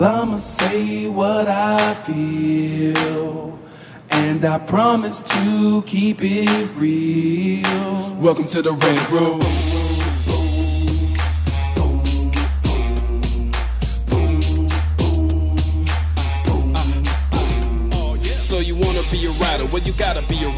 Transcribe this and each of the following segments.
I'ma say what I feel. And I promise to keep it real. Welcome to the Red Room. So you wanna be a rider? Well, you gotta be a rider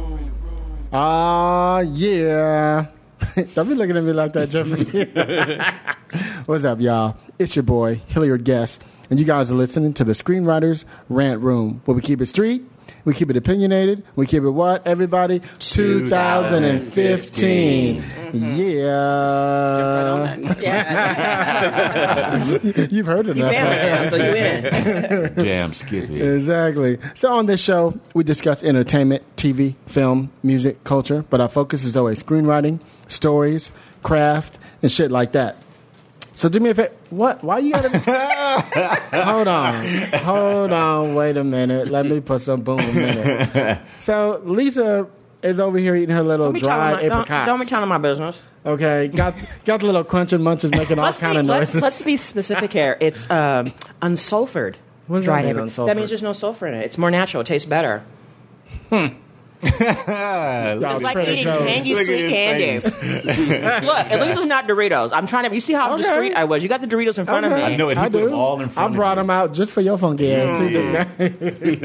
Ah, yeah. Don't be looking at me like that, Jeffrey. What's up, y'all? It's your boy, Hilliard Guest, and you guys are listening to the Screenwriters Rant Room, where we keep it street, we keep it opinionated, we keep it what, everybody? 2015. Yeah. You've heard enough. Yeah, so you in. Jam Skippy. Exactly. So on this show, we discuss entertainment, TV, film, music, culture, but our focus is always screenwriting, stories, craft, and shit like that. So do me a favor. What? Why you gotta? hold on. Hold on. Wait a minute. Let me put some boom in it. So Lisa is over here eating her little Don't be telling dried my, don't, apricots. don't be telling my business. Okay, got got the little crunching munches making all kind be, of let's, noises. let's be specific here. It's um, unsulfured. What does that dried mean, apricot. unsulfured? That means there's no sulfur in it. It's more natural. It tastes better. Y'all It's like Trader eating Joe's. candy, Look sweet his candy. Look, at least it's not Doritos. I'm trying to. You see how Okay. discreet I was. You got the Doritos in front Okay. of me. I know it. He I put do. them all in front I brought of them out just for your funky ass too. didn't I?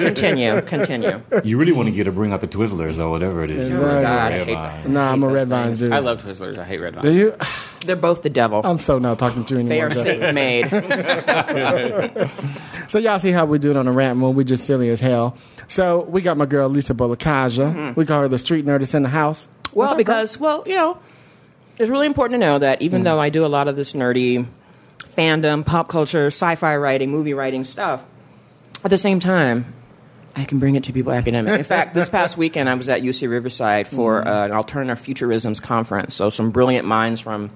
Continue, continue. you. You really want to get to bring out the Twizzlers or whatever it is. Exactly. God, I Red hate Vine. Nah, I'm a red vine dude. I love Twizzlers. I hate red vines. Do you? They're both the devil. I'm so not talking to you anymore. they are Jeff. Satan made. So y'all see how we do it on the rant when We just silly as hell. So we got my girl Lisa Bolekaja. Mm-hmm. We call her the street nerdist in the house. Well, because, well, you know, it's really important to know that even mm. though I do a lot of this nerdy fandom, pop culture, sci fi writing, movie writing stuff, at the same time, I can bring it to people academic. In fact, this past weekend I was at UC Riverside for mm-hmm. uh, an alternative futurisms conference. So some brilliant minds from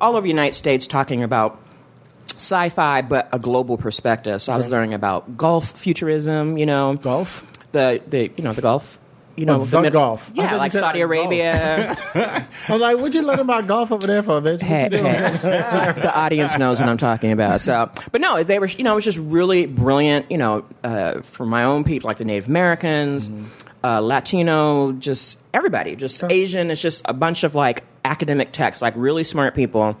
all over the United States talking about sci-fi, but a global perspective. So I was learning about golf futurism. You know, Golf? the the you know the Gulf. You know, Oh, the Mid- Gulf. Yeah, like Saudi Arabia. I was like, what'd you let about golf over there for, bitch? Hey, hey. the audience knows what I'm talking about. So, but no, they were, you know, it was just really brilliant. You know, uh, for my own people, like the Native Americans, uh, Latino, just everybody, just Asian. It's just a bunch of like academic texts, like really smart people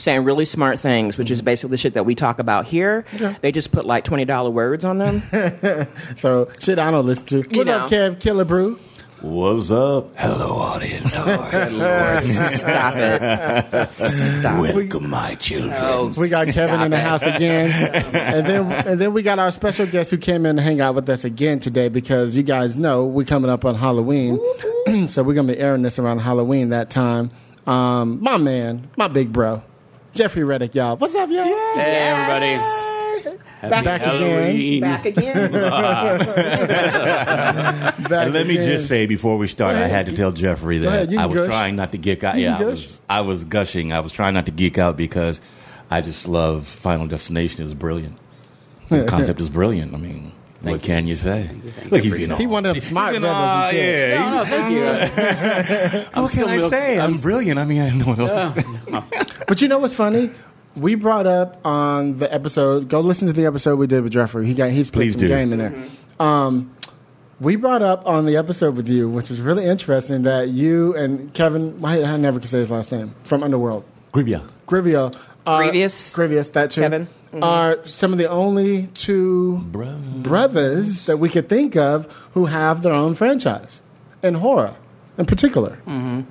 saying really smart things, which is basically the shit that we talk about here. They just put like twenty dollar words on them. So shit, I don't listen to. What's up, know. Kev Killer Brew? What's up? Hello, audience. Good lord, stop it, stop it. Welcome, my children. Oh, We got Kevin in the it. house again, and then and then we got our special guest who came in to hang out with us again today because you guys know we're coming up on Halloween, so we're gonna be airing this around Halloween that time. Um, my man, my big bro, Jeffrey Reddick, y'all. What's up, y'all? Hey, everybody. Happy Back again. Back again. Back And let me again. just say before we start, I had to tell Jeffrey that I was gush. trying not to geek out. You Yeah, I was, I was gushing. I was trying not to geek out because I just love Final Destination. It was brilliant. The concept is brilliant. I mean, what can you say? Look, he's being all. he one of them smart being brothers all- and shit. yeah. Oh, thank you. I'm What can I say? I'm brilliant. I mean, I don't know what else. to say. But you know what's funny? We brought up on the episode. Go listen to the episode we did with Jeffrey. He got he's put Please some do. game in there. Um, we brought up on the episode with you, which is really interesting, that you and Kevin. I I never could say his last name from Underworld. Grivia. Grivio. Are, Grievous. Grievous, that too. Kevin. Are some of the only two Bro. brothers that we could think of who have their own franchise in horror, in particular. Mm-hmm.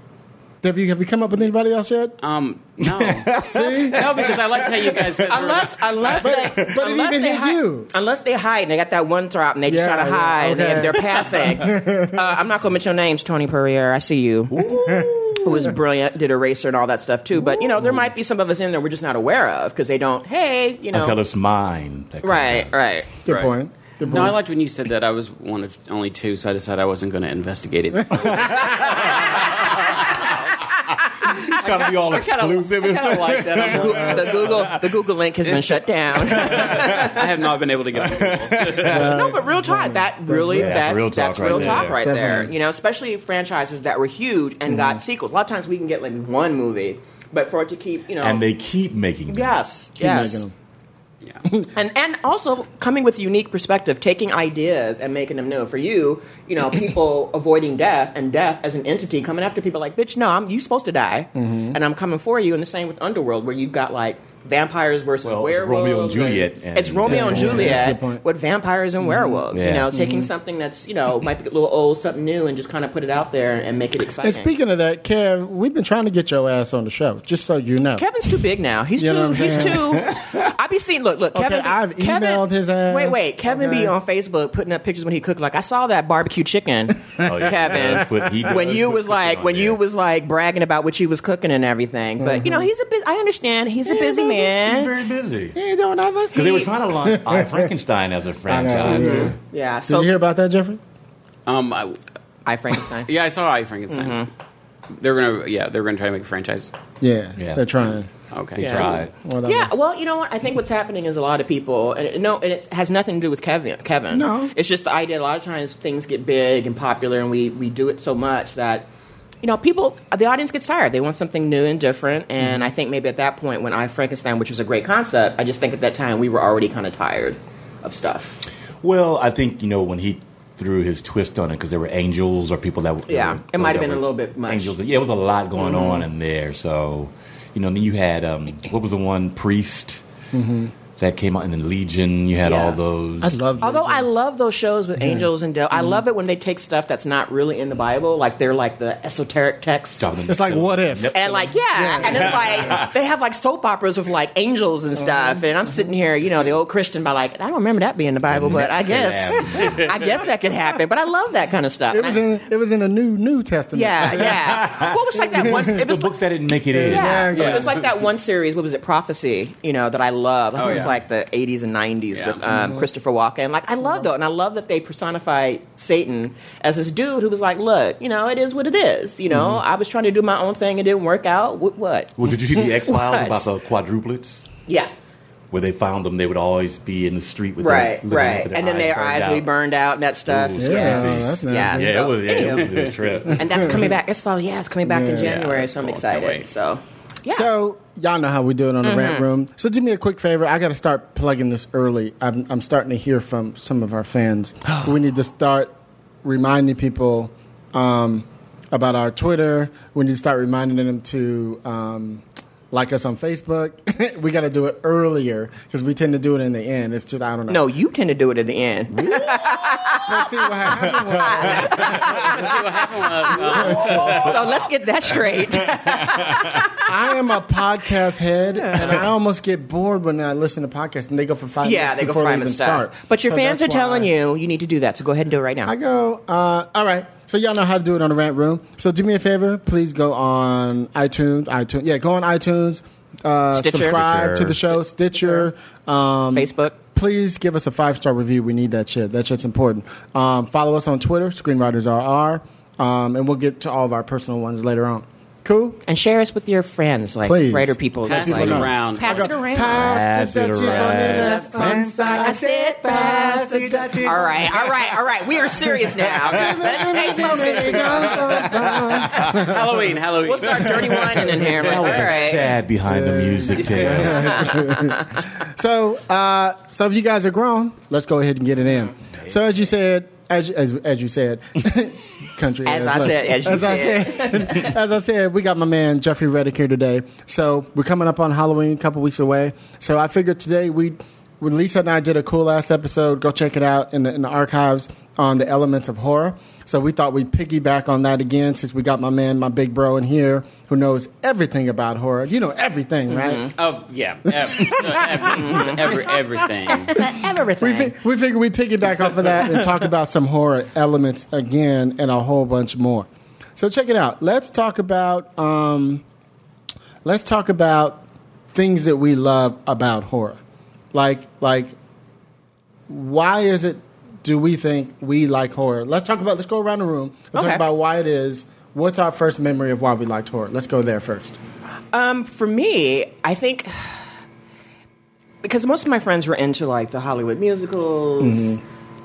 Have you have you come up with anybody else yet? Um, no. See, no, because I like to tell you guys that Unless, unless But- they, but it unless even they hit hide, you. unless they hide and they got that one drop and they just Yeah, try to yeah, hide okay. and they're passing. uh, I'm not going to mention your names, Tony Puryear. I see you. Who was brilliant, did Eraser and all that stuff too. But you know, there might be some of us in there we're just not aware of because they don't. Hey, you know, Until it's mine. that comes right, out. right. Good Right. point. Good No, I liked when you said that. I was one of only two, so I decided I wasn't going to investigate it. He's trying to be all exclusive. I kind of like that. I'm Goo- like, the uh, Google the Google link has been shut down. I have not been able to get it. no, but real talk. That really real. that That's real talk that's right real there. talk right there. You know, especially franchises that were huge and got mm-hmm. sequels. A lot of times we can get like one movie, but for it to keep you know And they keep making them. yes Keep yes. making them. Yeah. and and also coming with a unique perspective, taking ideas and making them new. For you, you know, people avoiding death and death as an entity coming after people like, bitch, no, I'm you supposed to die, Mm-hmm. and I'm coming for you. And the same with Underworld, where you've got like vampires versus Well, it's werewolves. Romeo and Juliet and- it's Romeo and Yeah, yeah, that's a good Juliet point. with vampires and werewolves. You know, taking mm-hmm. something that's you know might be a little old, something new, and just kind of put it out there and make it exciting. And speaking of that, Kev, we've been trying to get your ass on the show, just so you know. Kevin's too big now. He's You too. know what I'm He's too. I be seeing. Look, look. Okay, Kevin. be- I've Kevin, emailed his ass. Wait, wait. Kevin Okay. be on Facebook putting up pictures when he cooked. Like I saw that barbecue chicken, Oh, yeah. Kevin. That's what he when you was like, on when you was like bragging about what you was cooking and everything. But you know, mm-hmm. he's a busy. I understand. He's a busy He's very busy. He ain't doing nothing. Because they were trying to launch I Frankenstein as a franchise. yeah. too. Yeah. Did So you hear about that, Jeffrey? Um, I, I Frankenstein. yeah, I saw I Frankenstein. They're gonna, yeah, they're gonna try to make a franchise. Yeah, Yeah. they're trying. Okay, They Yeah. tried. Whatever. Yeah, well, you know what? I think what's happening is a lot of people, and it- no, and it has nothing to do with Kevin. Kevin, No. it's just the idea. A lot of times things get big and popular, and we we do it so much that you know people, the audience gets tired. They want something new and different, and I think maybe at that point, when I Frankenstein, which was a great concept, I just think at that time we were already kind of tired of stuff. Well, I think, you know, when he threw his twist on it, because there were angels or people that that Yeah, were- it might have been a little bit much. Mm-hmm. Angels. Yeah, it was a lot going on in there. So, you know, then you had, um, what was the one? Priest. That came out in the Legion. You had Mm-hmm. Yeah. all those. I love. Although I love those shows with angels and devils, I love it when they take stuff that's not really in the Bible, like they're like the esoteric texts. It's like, what if? And like, yeah, and it's like they have like soap operas with like angels and stuff, and I'm sitting here, you know, the old Christian, by like, I don't remember that being in the Bible, but I guess, I guess that could happen. But I love that kind of stuff. It was I- in. It was in the new New Testament. yeah, yeah. What was like that one? It the was books that didn't make it in. yeah, Yeah, it was like that one series. What was it? Prophecy. You know that I love. Oh, it was yeah. Like the 80s and 90s Yeah. with um, mm-hmm. Christopher Walken. Like I love mm-hmm. that, and I love that they personified Satan as this dude who was like, "Look, you know, it is what it is. You know, mm-hmm. I was trying to do my own thing, it didn't work out. What? what? Well, did you see the X Files about the quadruplets? Yeah." Where they found them, they would always be in the street with Right, their, right, up and then their eyes would be burned out and that stuff. Ooh, Yeah, yes, that's nice. yes. Yeah, So, it was. Yeah, it anywho. was his trip. and that's coming back. It's fall. Yeah, it's coming back in Yeah. January, so I'm cool. excited. So, yeah. So y'all know how we do it on the Mm-hmm. rant room. So do me a quick favor. I got to start plugging this early. I'm, I'm starting to hear from some of our fans. we need to start reminding people um, about our Twitter. We need to start reminding them to um, like us on Facebook. we got to do it earlier because we tend to do it in the end. It's just I don't know. no, you tend to do it at the end. Let's see what happened. Let's see what happened. Was, uh, so let's get that straight. I am a podcast head, and I almost get bored when I listen to podcasts, and they go for five yeah, minutes they go before they even start. But your So fans are telling why- you you need to do that. So go ahead and do it right now. I go, uh, all right. So y'all know how to do it on the rant room. So do me a favor, please go on iTunes. iTunes, yeah, go on iTunes. Uh, Stitcher. subscribe Stitcher. to the show, Stitcher, um, Facebook. Please give us a five star review. We need that shit. That shit's important. Um, follow us on Twitter, Screenwriters RR, um, and we'll get to all of our personal ones later on. Cool. and share us with your friends, like Please. writer people. pass That's it like- around. Pass it around. Pass, Pass the it chip on the around. left hand side. I said pass the Dutchie. All right, all right, all right. We are serious now. Let's stay focused. Halloween, Halloween. We'll start dirty whining in here. That All was a sad behind the music tale. So, uh, so if you guys are grown, let's go ahead and get it in. So, as you said, as as, as you said, country. As I said, as you I said. said, as I said, we got my man Jeffrey Reddick here today. So we're coming up on Halloween, a couple weeks away. So I figured today we, when Lisa and I did a cool ass episode, go check it out in the, in the archives on the elements of horror. So we thought we'd piggyback on that again since we got my man, my big bro in here who knows everything about horror. You know everything, right? Oh yeah, every, every, every, everything. We, Everything. fi- we figured we'd piggyback off of that and talk about some horror elements again and a whole bunch more. So check it out. Let's talk about um, let's talk about things that we love about horror. Like like why is it do we think we like horror? Let's talk about let's go around the room. Let's Okay. talk about why it is. What's our first memory of why we liked horror? Let's go there first. Um, for me, I think because most of my friends were into like the Hollywood musicals.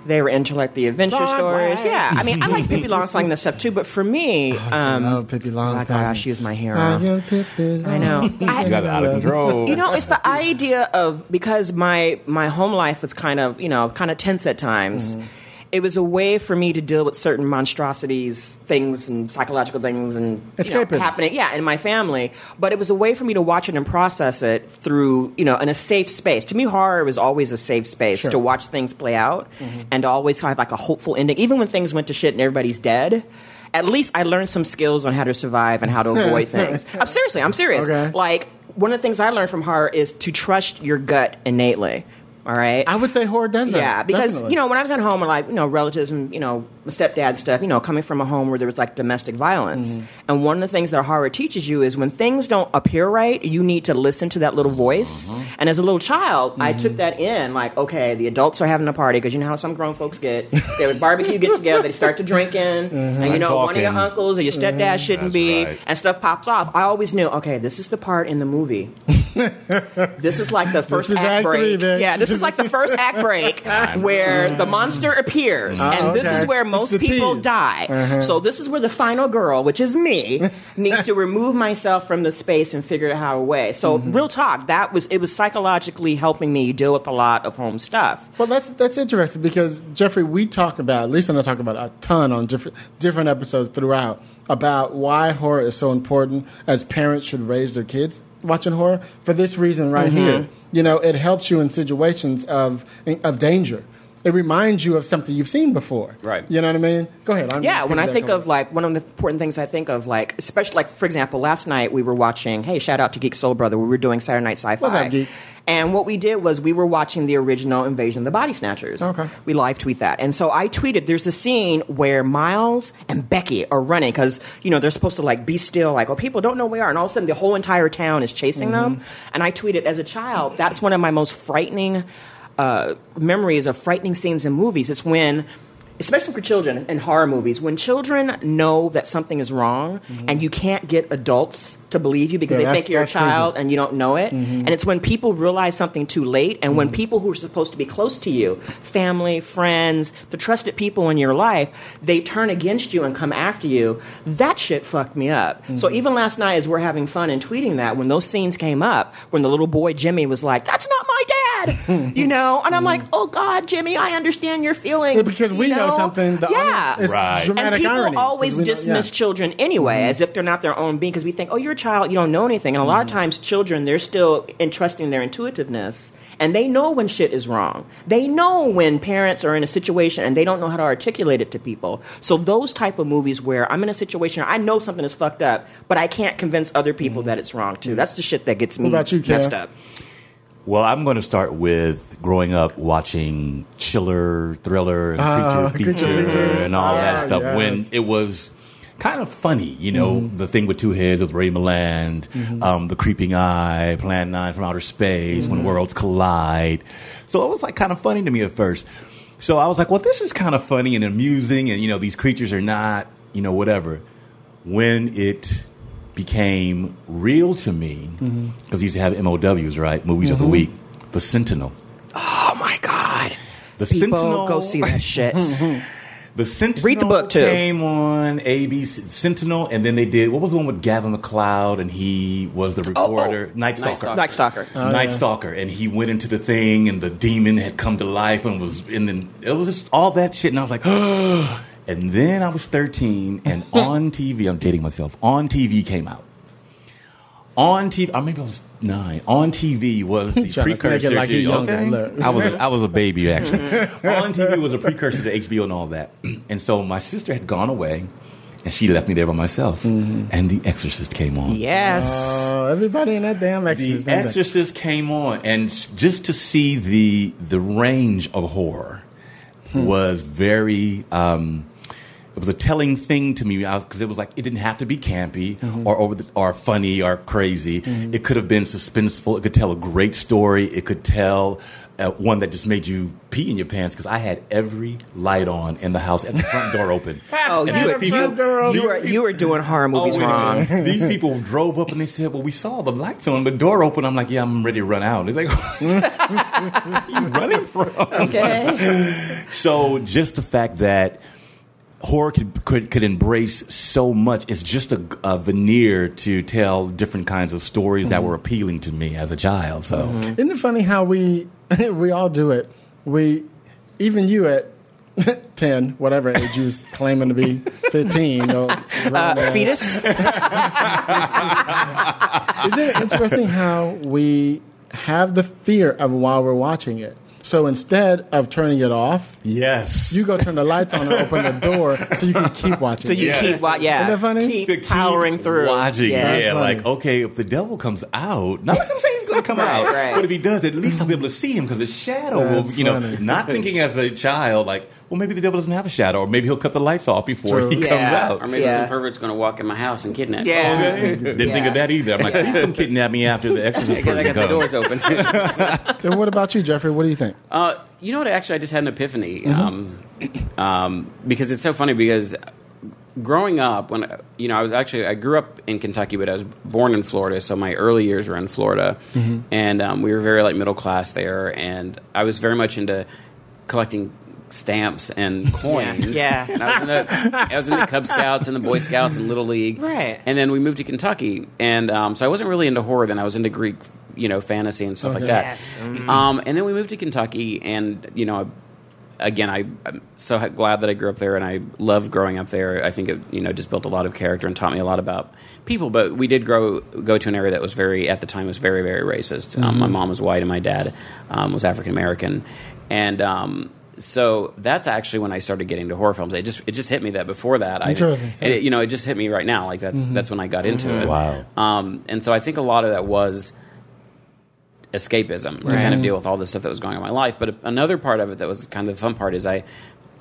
They were into like the adventure Broadway. stories. Yeah, I mean, I like Pippi Longstocking and stuff too. But for me, um, I love Pippi oh my gosh, she was my hero. I am Pippi I know. I- You got it out of control. you know, it's the idea of because my my home life was kind of you know kind of tense at times. Mm-hmm. It was a way for me to deal with certain monstrosities, things, and psychological things, and you know, happening. Yeah, in my family. But it was a way for me to watch it and process it through you know in a safe space. To me, horror was always a safe space Sure. to watch things play out mm-hmm. and always have like a hopeful ending, even when things went to shit and everybody's dead. At least I learned some skills on how to survive and how to avoid things. I'm seriously, I'm serious. Okay. Like one of the things I learned from horror is to trust your gut innately. All right. I would say horror does that. yeah, because definitely. you know when I was at home, like you know relatives and you know stepdad stuff, you know coming from a home where there was like domestic violence, Mm-hmm. and one of the things that horror teaches you is when things don't appear right, you need to listen to that little voice. Uh-huh. And as a little child, I Mm-hmm. took that in, like okay, the adults are having a party because you know how some grown folks get. They would barbecue, get together, they start to drinking, and you know one of your uncles or your stepdad shouldn't That's be, right. and stuff pops off. I always knew, okay, this is the part in the movie. this is like the first act, act break. bitch. yeah, this is like the first act break where the monster appears, and this okay. is where most people die. So this is where the final girl, which is me, needs to remove myself from the space and figure out how way. So real talk, that was it was psychologically helping me deal with a lot of home stuff. Well, that's that's interesting because Jeffrey, we talk about, at least I talk about a ton on different different episodes throughout about why horror is so important as parents should raise their kids watching horror for this reason right Mm-hmm. here. You know, it helps you in situations of of danger. It reminds you of something you've seen before. Right. You know what I mean? Go ahead. I'm Yeah, when I think of like one of the important things I think of like especially like for example last night we were watching hey shout out to Geek Soul Brother we were doing Saturday Night Sci-Fi What's up, Geek? and what we did was we were watching the original Invasion of the Body Snatchers Okay. we live tweet that and so I tweeted there's the scene where Miles and Becky are running because you know they're supposed to like be still like oh people don't know where we are and all of a sudden the whole entire town is chasing mm-hmm. them and I tweeted as a child that's one of my most frightening uh, memories of frightening scenes in movies. It's when, especially for children in horror movies, when children know that something is wrong and you can't get adults to believe you because Mm-hmm. Yeah, they think you're a that's creepy. child and you don't know it. And it's when people realize something too late and Mm-hmm. when people who are supposed to be close to you, family, friends, the trusted people in your life, they turn against you and come after you. That shit fucked me up. So Mm-hmm. even last night as we're having fun and tweeting that, when those scenes came up, when the little boy Jimmy was like, that's not my dad, you know? And I'm like, oh God, Jimmy, I understand your feelings. Yeah, because we you know, something. The yeah. audience, it's Right. dramatic and people irony, 'cause always we know- dismiss yeah. Mm-hmm. children anyway, as if they're not their own being, because we think, oh, you're a child, you don't know anything. And a lot of Mm-hmm. times, children, they're still entrusting their intuitiveness. And they know when shit is wrong. They know when parents are in a situation and they don't know how to articulate it to people. So those type of movies where I'm in a situation I know something is fucked up, but I can't convince other people that it's wrong too. That's the shit that gets me Mm-hmm. About you, Kev? messed up. Well, I'm going to start with growing up watching Chiller, Thriller, and Ah, Creature Creature Feature, Feature. and all Ah, that stuff yes. when it was kind of funny, you know, Mm-hmm. the thing with two heads with Ray Milland, um, the creeping eye, Plan 9 from outer space, Mm-hmm. when worlds collide. So it was like kind of funny to me at first. So I was like, well, this is kind of funny and amusing, and, you know, these creatures are not, you know, whatever. When it became real to me, Mm-hmm. because we used to have MOWs, right? Movies of the week. The Sentinel. Oh my God. The People Sentinel. go see that shit. The Sentinel Read the book, too. came on ABC Sentinel, and then they did what was the one with Gavin McLeod, and he was the oh, oh. reporter, Night Stalker. Night Stalker. Oh, Night Stalker, and he went into the thing, and the demon had come to life, and was, and then it was just all that shit, and I was like, and then I was thirteen, and on TV, I'm dating myself. On TV came out. On TV, or maybe I was nine. On TV was the Trying to it precursor like to younger. okay. I was a, I was a baby actually. on TV was a precursor to HBO and all that, and so my sister had gone away, and she left me there by myself, Mm-hmm. and The Exorcist came on. Yes. Oh, everybody in that damn Exorcist. The Exorcist came on, and just to see the the range of horror Hmm. was very. Um, it was a telling thing to me because it was like it didn't have to be campy Mm-hmm. or over the, or funny or crazy. It could have been suspenseful. It could tell a great story. It could tell uh, one that just made you pee in your pants because I had every light on in the house and the front door open. Oh, you, And were, these people- you, were, you were doing horror movies Oh, wrong. minute. These people drove up and they said, "Well, we saw the lights on, the door open." I'm like, "Yeah, I'm ready to run out." They're like, "What are you running from?" Okay. So just the fact that horror could, could could embrace so much, it's just a, a veneer to tell different kinds of stories that were appealing to me as a child. So Isn't it funny how we we all do it? We even you at ten, whatever age you was claiming to be fifteen. Uh, fetus? Isn't it interesting how we have the fear of while we're watching it? So instead of turning it off, yes, you go turn the lights on and open the door so you can keep watching. So you it. keep, watching. yeah. Isn't that funny? Keep to keep powering through. watching. Yeah. Yeah, like okay, if the devil comes out, not like I'm saying he's going to come Right, out, right. but if he does, at least I'll be able to see him because the shadow will, That's you know, not thinking as a child like, well, maybe the devil doesn't have a shadow, or maybe he'll cut the lights off before True. he Yeah. comes out. Or maybe Yeah. some pervert's going to walk in my house and kidnap. me. Yeah. Okay. Didn't think of that either. I'm like, please come kidnap me after the exorcist I got, I person got the comes. doors open. And what about you, Jeffrey? What do you think? Uh, you know what? Actually, I just had an epiphany Mm-hmm. um, um, because it's so funny. Because growing up, when you know, I was actually I grew up in Kentucky, but I was born in Florida, so my early years were in Florida, Mm-hmm. and um, we were very like middle class there, and I was very much into collecting stamps and coins. Yeah. And I was, in the, I was in the Cub Scouts and the Boy Scouts and Little League. Right. And then we moved to Kentucky, and um, so I wasn't really into horror then. I was into Greek, you know, fantasy and stuff like that. Yes. Um, and then we moved to Kentucky, and you know, again, I, I'm so glad that I grew up there, and I love growing up there. I think it, you know, just built a lot of character and taught me a lot about people. But we did grow go to an area that was very, at the time, was very, very racist. Um, my mom was white, and my dad um, was African American, and. Um, so that's actually when I started getting to horror films. It just it just hit me that before that, I and it, you know it just hit me right now. Like that's that's when I got into it. Wow. Um, and so I think a lot of that was escapism to kind of deal with all the stuff that was going on in my life. But another part of it that was kind of the fun part is I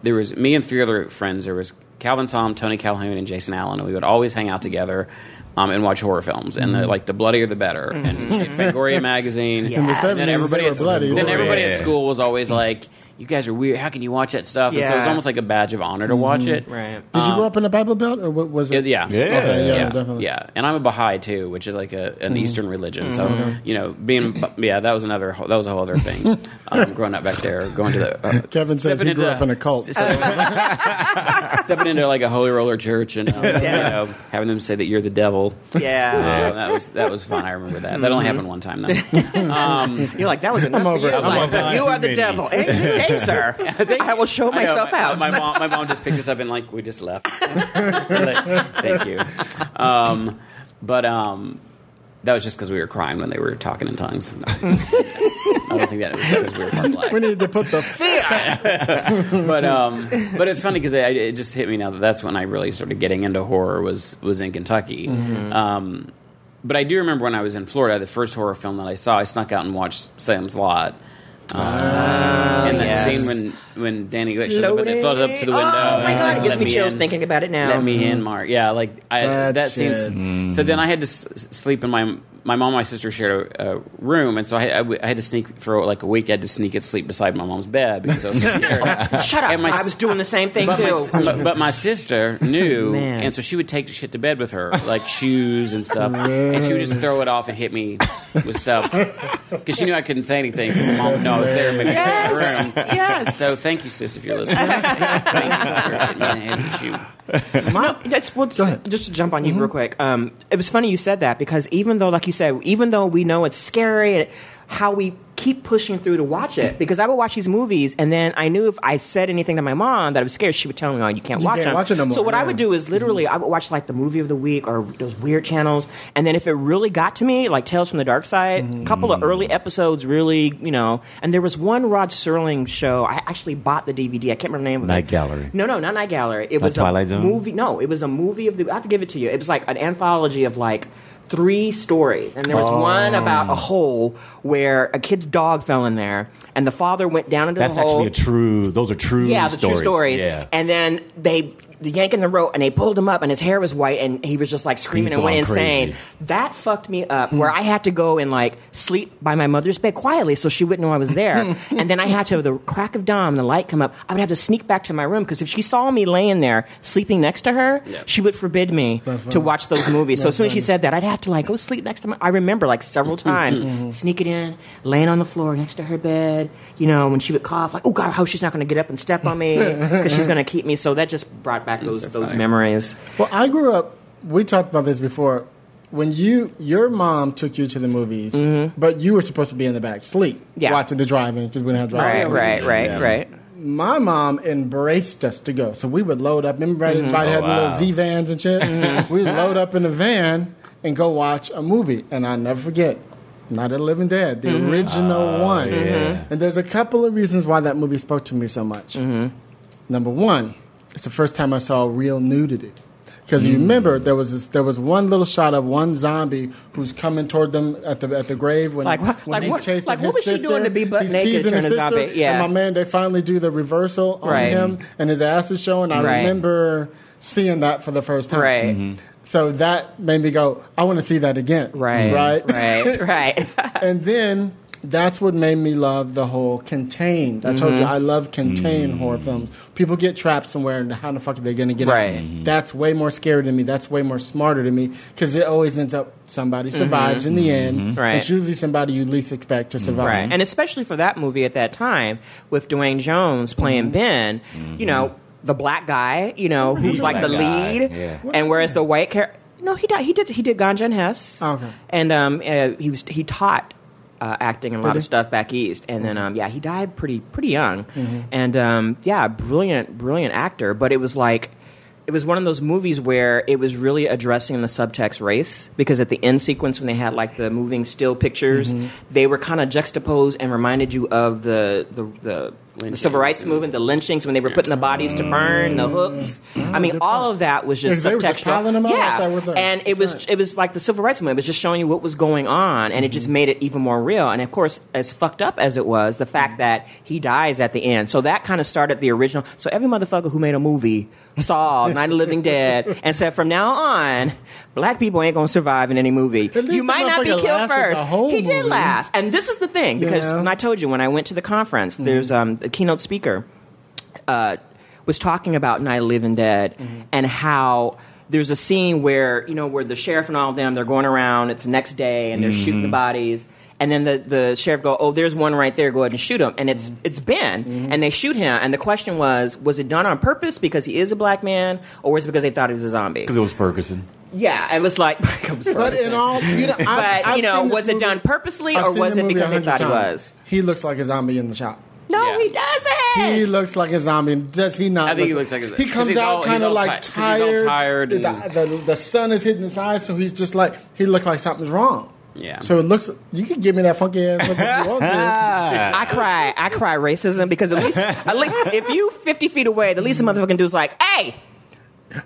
there was me and three other friends. There was Calvin Som, Tony Calhoun, and Jason Allen, and we would always hang out together. Um, and watch horror films, and the, like the bloodier the better. And Fangoria magazine, In the and then everybody at bloody. then everybody at school was always like, "You guys are weird. How can you watch that stuff?" And so it was Yeah. almost like a badge of honor to watch it. Right. Did you grow up in the Bible Belt, or what was Yeah, it? yeah, Yeah. Okay, yeah, yeah, definitely. yeah. And I'm a Baha'i too, which is like a, an Eastern religion. So you know, being yeah, that was another that was a whole other thing. um, growing up back there, going to the uh, Kevin says stepping he grew into- up in a cult. stepping into like a holy roller church and um, you know having them say that you're the devil. Yeah. Uh, that was that was fun. I remember that. That only happened one time though. Um, You're like, that was enough over for you. it. I was I'm like, over it. you are the many. devil. Hey, good day, sir. I think, I will show I know, myself my, out. My mom, my mom just picked us up and like we just left. Thank you. Um, but um, that was just because we were crying when they were talking in tongues. I don't think that was because we were part black. We need to put the fear. but um, but it's funny because it, it just hit me now that that's when I really started getting into horror was was in Kentucky. Um, but I do remember when I was in Florida, the first horror film that I saw, I snuck out and watched Salem's Lot. Ah, ah, and that yes. scene when when Danny Glick shows up, and they floated up to the window. Oh my and god, it gives me chills in. thinking about it now. Let me in, Mark. Yeah, like I, That that scene. shit. So then I had to s- s- sleep in my my mom and my sister shared a, a room, and so I, I, w- I had to sneak for like a week. I had to sneak and sleep beside my mom's bed because I was so scared. Oh, shut up. And my I was doing the same thing but, too. my, but, but my sister knew, and so she would take shit to bed with her, like shoes and stuff, and she would just throw it off and hit me with stuff because she knew I couldn't say anything because mom would know I was there in my Yes. room. yes. So thank you, sis, if you're listening. thank you for hitting me head with No, that's, well, ahead. just to jump on you real quick. Um, it was funny you said that because even though, like you said, even though we know it's scary, and how we keep pushing through to watch it. Because I would watch these movies, and then I knew if I said anything to my mom that I was scared, she would tell me, "Oh, you can't You watch can't them." watch it no more, so what I would do is literally I would watch like the movie of the week or those weird channels, and then if it really got to me, like Tales from the Dark Side, a couple of early episodes really, you know. And there was one Rod Serling show. I actually bought the DVD. I can't remember the name of Night it. Gallery. No, no, not Night Gallery. It Not was Twilight a Zone? movie. No, it was a movie of the. I have to give it to you. It was like an anthology of like three stories, and there was one about Oh. a hole where a kid's dog fell in there, and the father went down into That's the hole. That's actually a true. Those are true. yeah, the stories. true stories. Yeah. And then they yanking the rope, and they pulled him up, and his hair was white, and he was just like screaming He'd and went insane. crazy. That fucked me up. Where I had to go and like sleep by my mother's bed quietly, so she wouldn't know I was there. and then I had to, the crack of dawn, the light come up. I would have to sneak back to my room because if she saw me laying there sleeping next to her, she would forbid me to watch those movies. So as soon as she said that, I'd have to like go sleep next to my. I remember like several times sneaking in, laying on the floor next to her bed. You know, when she would cough, like, oh god, I hope she's not going to get up and step on me because she's going to keep me. So that just brought back those so those funny. memories. Well, I grew up. We talked about this before. When you, your mom took you to the movies, mm-hmm. but you were supposed to be in the back, sleep, Mm-hmm. Yeah. watching the drive-in because we didn't have Right, drive-in. right, right, Yeah. right. My mom embraced us to go, so we would load up. Remember, everybody mm-hmm. Oh, had the little. Z vans and shit. Mm-hmm. We'd load up in the van and go watch a movie, and I never forget. Night of Living Dead, the original oh, one. yeah. And there's a couple of reasons why that movie spoke to me so much. Number one, it's the first time I saw real nudity. Because you remember mm. there was this, there was one little shot of one zombie who's coming toward them at the at the grave when, Like what- when like he's what- chasing like his what was she sister. doing to be butt he's naked teasing turn his a sister, zombie? Yeah. And my man, they finally do the reversal on Right. him, and his ass is showing. I Right. remember seeing that for the first time. Right. Mm-hmm. So that made me go, I want to see that again. Right, Right. right, right. and then that's what made me love the whole contained. I told Mm-hmm. you I love contained horror films. People get trapped somewhere, and how the fuck are they going to get Right. out? Mhm. That's way more scary than me. That's way more smarter than me because it always ends up somebody survives in the end. Mm-hmm. Right. It's usually somebody you least expect to survive. Right. And especially for that movie at that time with Duane Jones playing Ben, you know, the black guy, you know, who's like the guy, lead. yeah. And whereas the white character no, he did. He did. He did Ganja and Hess. Okay. And um, uh, he was he taught uh, acting and a lot of stuff back east. And then um, yeah, he died pretty pretty young. And um, yeah, brilliant brilliant actor. But it was like. It was one of those movies where it was really addressing the subtext race because at the end sequence when they had like the moving still pictures, they were kind of juxtaposed and reminded you of the the, the, the civil rights movement, the lynchings when they were putting the bodies to burn, the hooks. I mean, all of that was just Yeah, just subtextual. piling them up yeah, outside with the- and it was Right. it was like the civil rights movement. It was just showing you what was going on, and it just made it even more real. And of course, as fucked up as it was, the fact that he dies at the end, so that kind of started the original. So every motherfucker who made a movie saw Night of the Living Dead and said, from now on, black people ain't gonna survive in any movie. You might not be killed first. whole He did last, and this is the thing because Yeah. when I told you when I went to the conference, there's um, a keynote speaker uh, was talking about Night of the Living Dead mm-hmm. and how there's a scene where you know where the sheriff and all of them they're going around. It's the next day and they're shooting the mm-hmm. bodies. And then the, the sheriff go, oh, there's one right there. Go ahead and shoot him. And it's it's Ben, mm-hmm. and they shoot him. And the question was, was it done on purpose because he is a black man, or was it because they thought he was a zombie? Because it was Ferguson. Yeah, it was like, it was But in all, you know, but I've, I've you know, seen this was it done purposely, I've or was it because they 100 thought he times. was? He looks like a zombie in the shop. No, Yeah. he doesn't. He looks like a zombie. Does he not? I think he looks like a- He 'cause comes he's all- out he's kind of all like ti- 'cause he's all tired. tired The, and- the, the sun is hitting his eyes, so he's just like he looks like something's wrong. Yeah. So it looks. You can give me that funky ass look if you want to. I cry. I cry racism because at least, at least if you 50 feet away, the least a motherfucking dude's like, hey,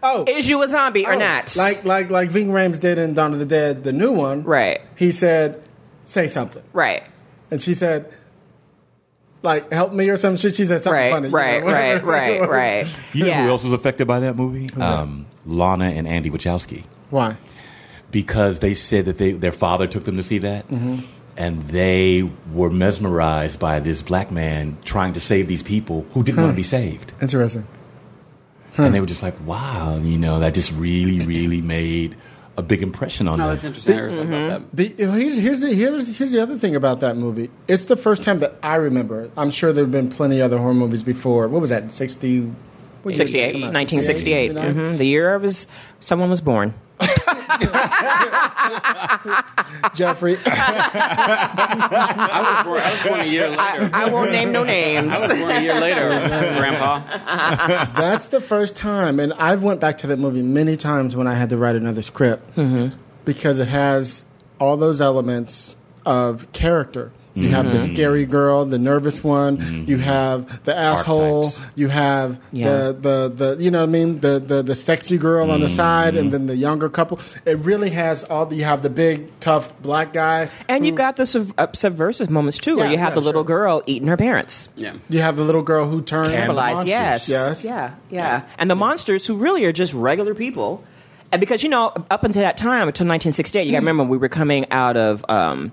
Oh, is you a zombie or oh, not? Like like like Ving Rhames did in Dawn of the Dead, the new one. Right. He said, "Say something," right. and she said. Like help me or some shit. She said something Right, funny. you right, know, right, whatever. right, right. You know yeah. who else was affected by that movie? Um, Lana and Andy Wachowski. Why? because they said that they, their father took them to see that, Mm-hmm. and they were mesmerized by this black man trying to save these people who didn't want to be saved, Interesting. and they were just like, "Wow, you know, that just really, really made a big impression on No, them." that's interesting. I never thought about that. The, here's, here's, the, here's, here's the other thing about that movie. It's the first time that I remember. I'm sure there have been plenty other horror movies before. What was that? 60. What 68, that come out? 1968. 69? hmm The year I was, someone was born. Jeffrey. I was born, I was born a year later. I won't name no names. I was born a year later, Grandpa. That's the first time, and I've went back to that movie many times when I had to write another script because it has all those elements of character. You have the scary girl, the nervous one. You have the asshole. Archetypes. You have Yeah. the, the the you know what I mean the the, the sexy girl on the side, and then the younger couple. It really has all. The, you have the big tough black guy, And you've got the sub- uh, subversive moments too, where you have yeah, the little sure. girl eating her parents. Yeah. You have the little girl who turns Cannibalize, monsters. yes, yes, yeah, yeah, and the monsters who really are just regular people, and because you know up until that time, until 1968, you got to remember we were coming out of. Um,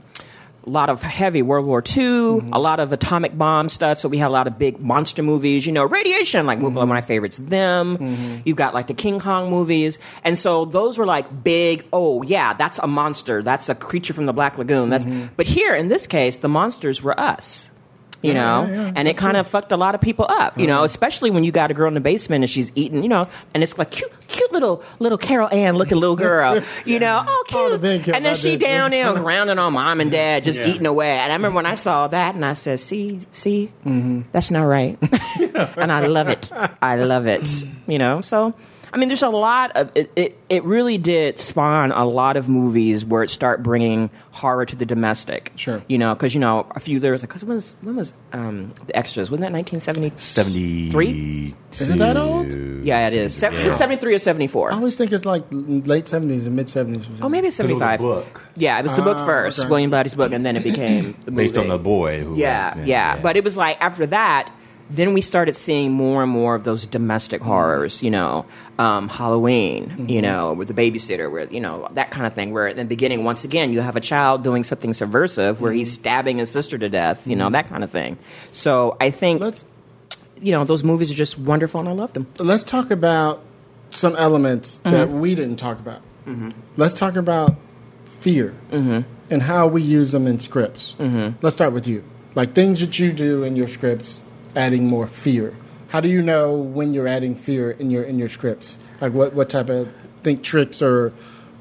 a lot of heavy World War II, mm-hmm. a lot of atomic bomb stuff. So we had a lot of big monster movies, you know, radiation, like one of mm-hmm. my favorites, them. Mm-hmm. You've got like the King Kong movies. And so those were like big, oh yeah, that's a monster. That's a creature from the Black Lagoon. That's, but here in this case, the monsters were us you know, yeah, yeah, and it kind of fucked a lot of people up, you know, especially when you got a girl in the basement and she's eating, you know, and it's like cute, cute little little Carol Ann looking little girl, you know, oh cute, and then she down there grounding on mom and dad, just Yeah. eating away. And I remember when I saw that, and I said, see, see, that's not right, and I love it, I love it, you know, so. I mean, there's a lot of it, it. It really did spawn a lot of movies where it start bringing horror to the domestic. Sure. You know, because you know a few there was like, cause when was when was um, the Exorcist? Wasn't that 1970? 73. Is it that old? Yeah, it is. Seven, It's 73 or 74. I always think it's like late seventies and mid seventies. oh, maybe it's Because it was 75. book. Yeah, it was the book Ah, first, okay. William Blatty's book, and then it became the Based on the boy who. Yeah, yeah, But it was like after that, then we started seeing more and more of those domestic mm-hmm. horrors. You know, um, Halloween. You mm-hmm. know, with the babysitter, where you know that kind of thing. Where in the beginning, once again, you have a child doing something subversive, where he's mm-hmm. stabbing his sister to death. You know, that kind of thing. So I think Let's you know those movies are just wonderful, and I loved them. let's talk about some elements that we didn't talk about. Let's talk about fear and how we use them in scripts. Let's start with you. Like things that you do in your scripts, adding more fear. How do you know when you're adding fear in your in your scripts? Like what, what type of think tricks or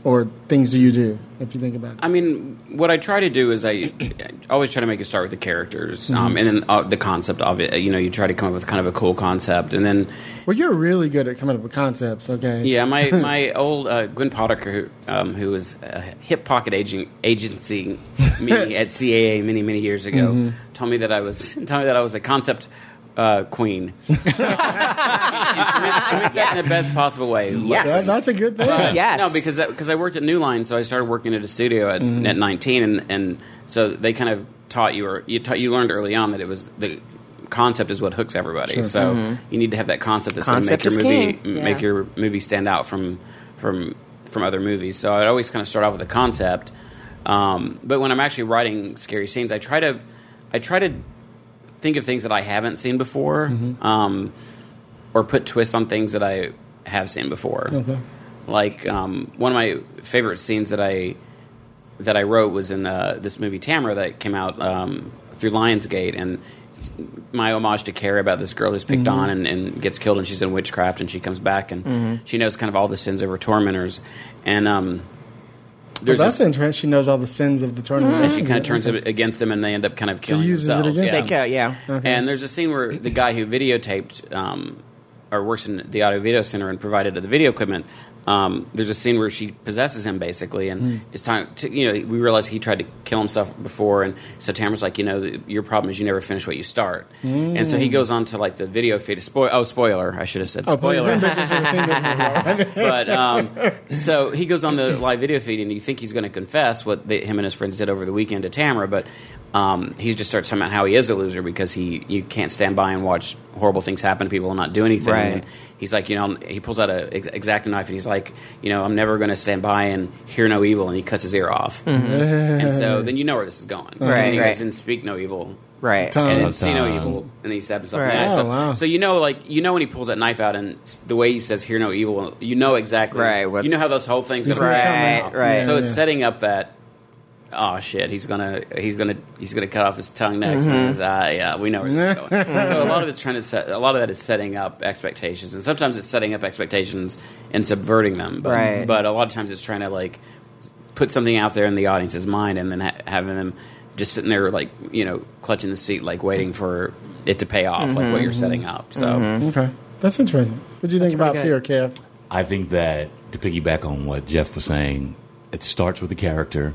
or things do you do if you think about it? I mean, what I try to do is I, I always try to make it start with the characters, um, and then uh, the concept of it. You know, you try to come up with kind of a cool concept, and then Well, you're really good at coming up with concepts. Okay. yeah, my my old uh, Gwen Potter, who, um, who was a hip pocket agent agency me at CAA many many years ago, told me that I was told me that I was a concept. Uh, queen. and she, meant, she meant that in the best possible way. Yes. That- that's a good thing. Yes. No, because because I worked at New Line, so I started working at a studio at, Mm-hmm. at 19, and, and so they kind of taught you, or you taught, you learned early on that it was the concept is what hooks everybody. So you need to have that concept that's going to make Mm-hmm. Your movie king. Yeah. make your movie stand out from from from other movies. So I'd always kind of start off with a concept, um, but when I'm actually writing scary scenes, I try to I try to think of things that I haven't seen before. Mm-hmm. Um, or put twists on things that I have seen before. Like um, one of my favorite scenes that I that I wrote was in uh, this movie Tamara that came out um, through Lionsgate, and it's my homage to Carrie about this girl who's picked on and, and gets killed, and she's in witchcraft, and she comes back, and she knows kind of all the sins of her tormentors, and um, Well, there's that's this, interesting. She knows all the sins of the tournament. and she kind of turns it against them, and they end up kind of killing uses it themselves. against yeah. them. They, yeah. And there's a scene where the guy who videotaped um, or works in the audio video center and provided the video equipment. Um, there's a scene where she possesses him basically, and Hmm. it's time to you know we realize he tried to kill himself before, and so Tamara's like you know the, your problem is you never finish what you start, and so he goes on to like the video feed. Spoil oh spoiler I should have said Hmm. Oh, spoiler. some bitches should have seen this movie already. but um, so he goes on the live video feed, and you think he's going to confess what they, him and his friends did over the weekend to Tamara, but um, he just starts talking about how he is a loser because he you can't stand by and watch horrible things happen to people and not do anything. Right. And he's like, you know, he pulls out a ex- exacto knife, and he's like, you know, I'm never going to stand by and hear no evil, and he cuts his ear off. And so then you know where this is going, Mm-hmm. Right, And he right. goes and speak no evil. Right. Tongue. And Oh, then see no evil, and then he stabs himself. in the Right. eye. So, Oh, wow. so you know, like you know when he pulls that knife out, and the way he says "hear no evil," you know exactly. Right, what's- You know how those whole things You go see Right, right. So it's Yeah. setting up that. Oh shit! He's gonna he's gonna he's gonna cut off his tongue next, Mm-hmm. and his eye. Yeah, we know where this is going. so a lot of it's trying to set. A lot of that is setting up expectations, and sometimes it's setting up expectations and subverting them. But, Right. But a lot of times it's trying to like put something out there in the audience's mind, and then ha- having them just sitting there like you know clutching the seat, like waiting for it to pay off, like what Mm-hmm. you're setting up. So. Okay, that's interesting. What do you think about pretty fear, Kev? I think that to piggyback on what Jeff was saying, it starts with the character,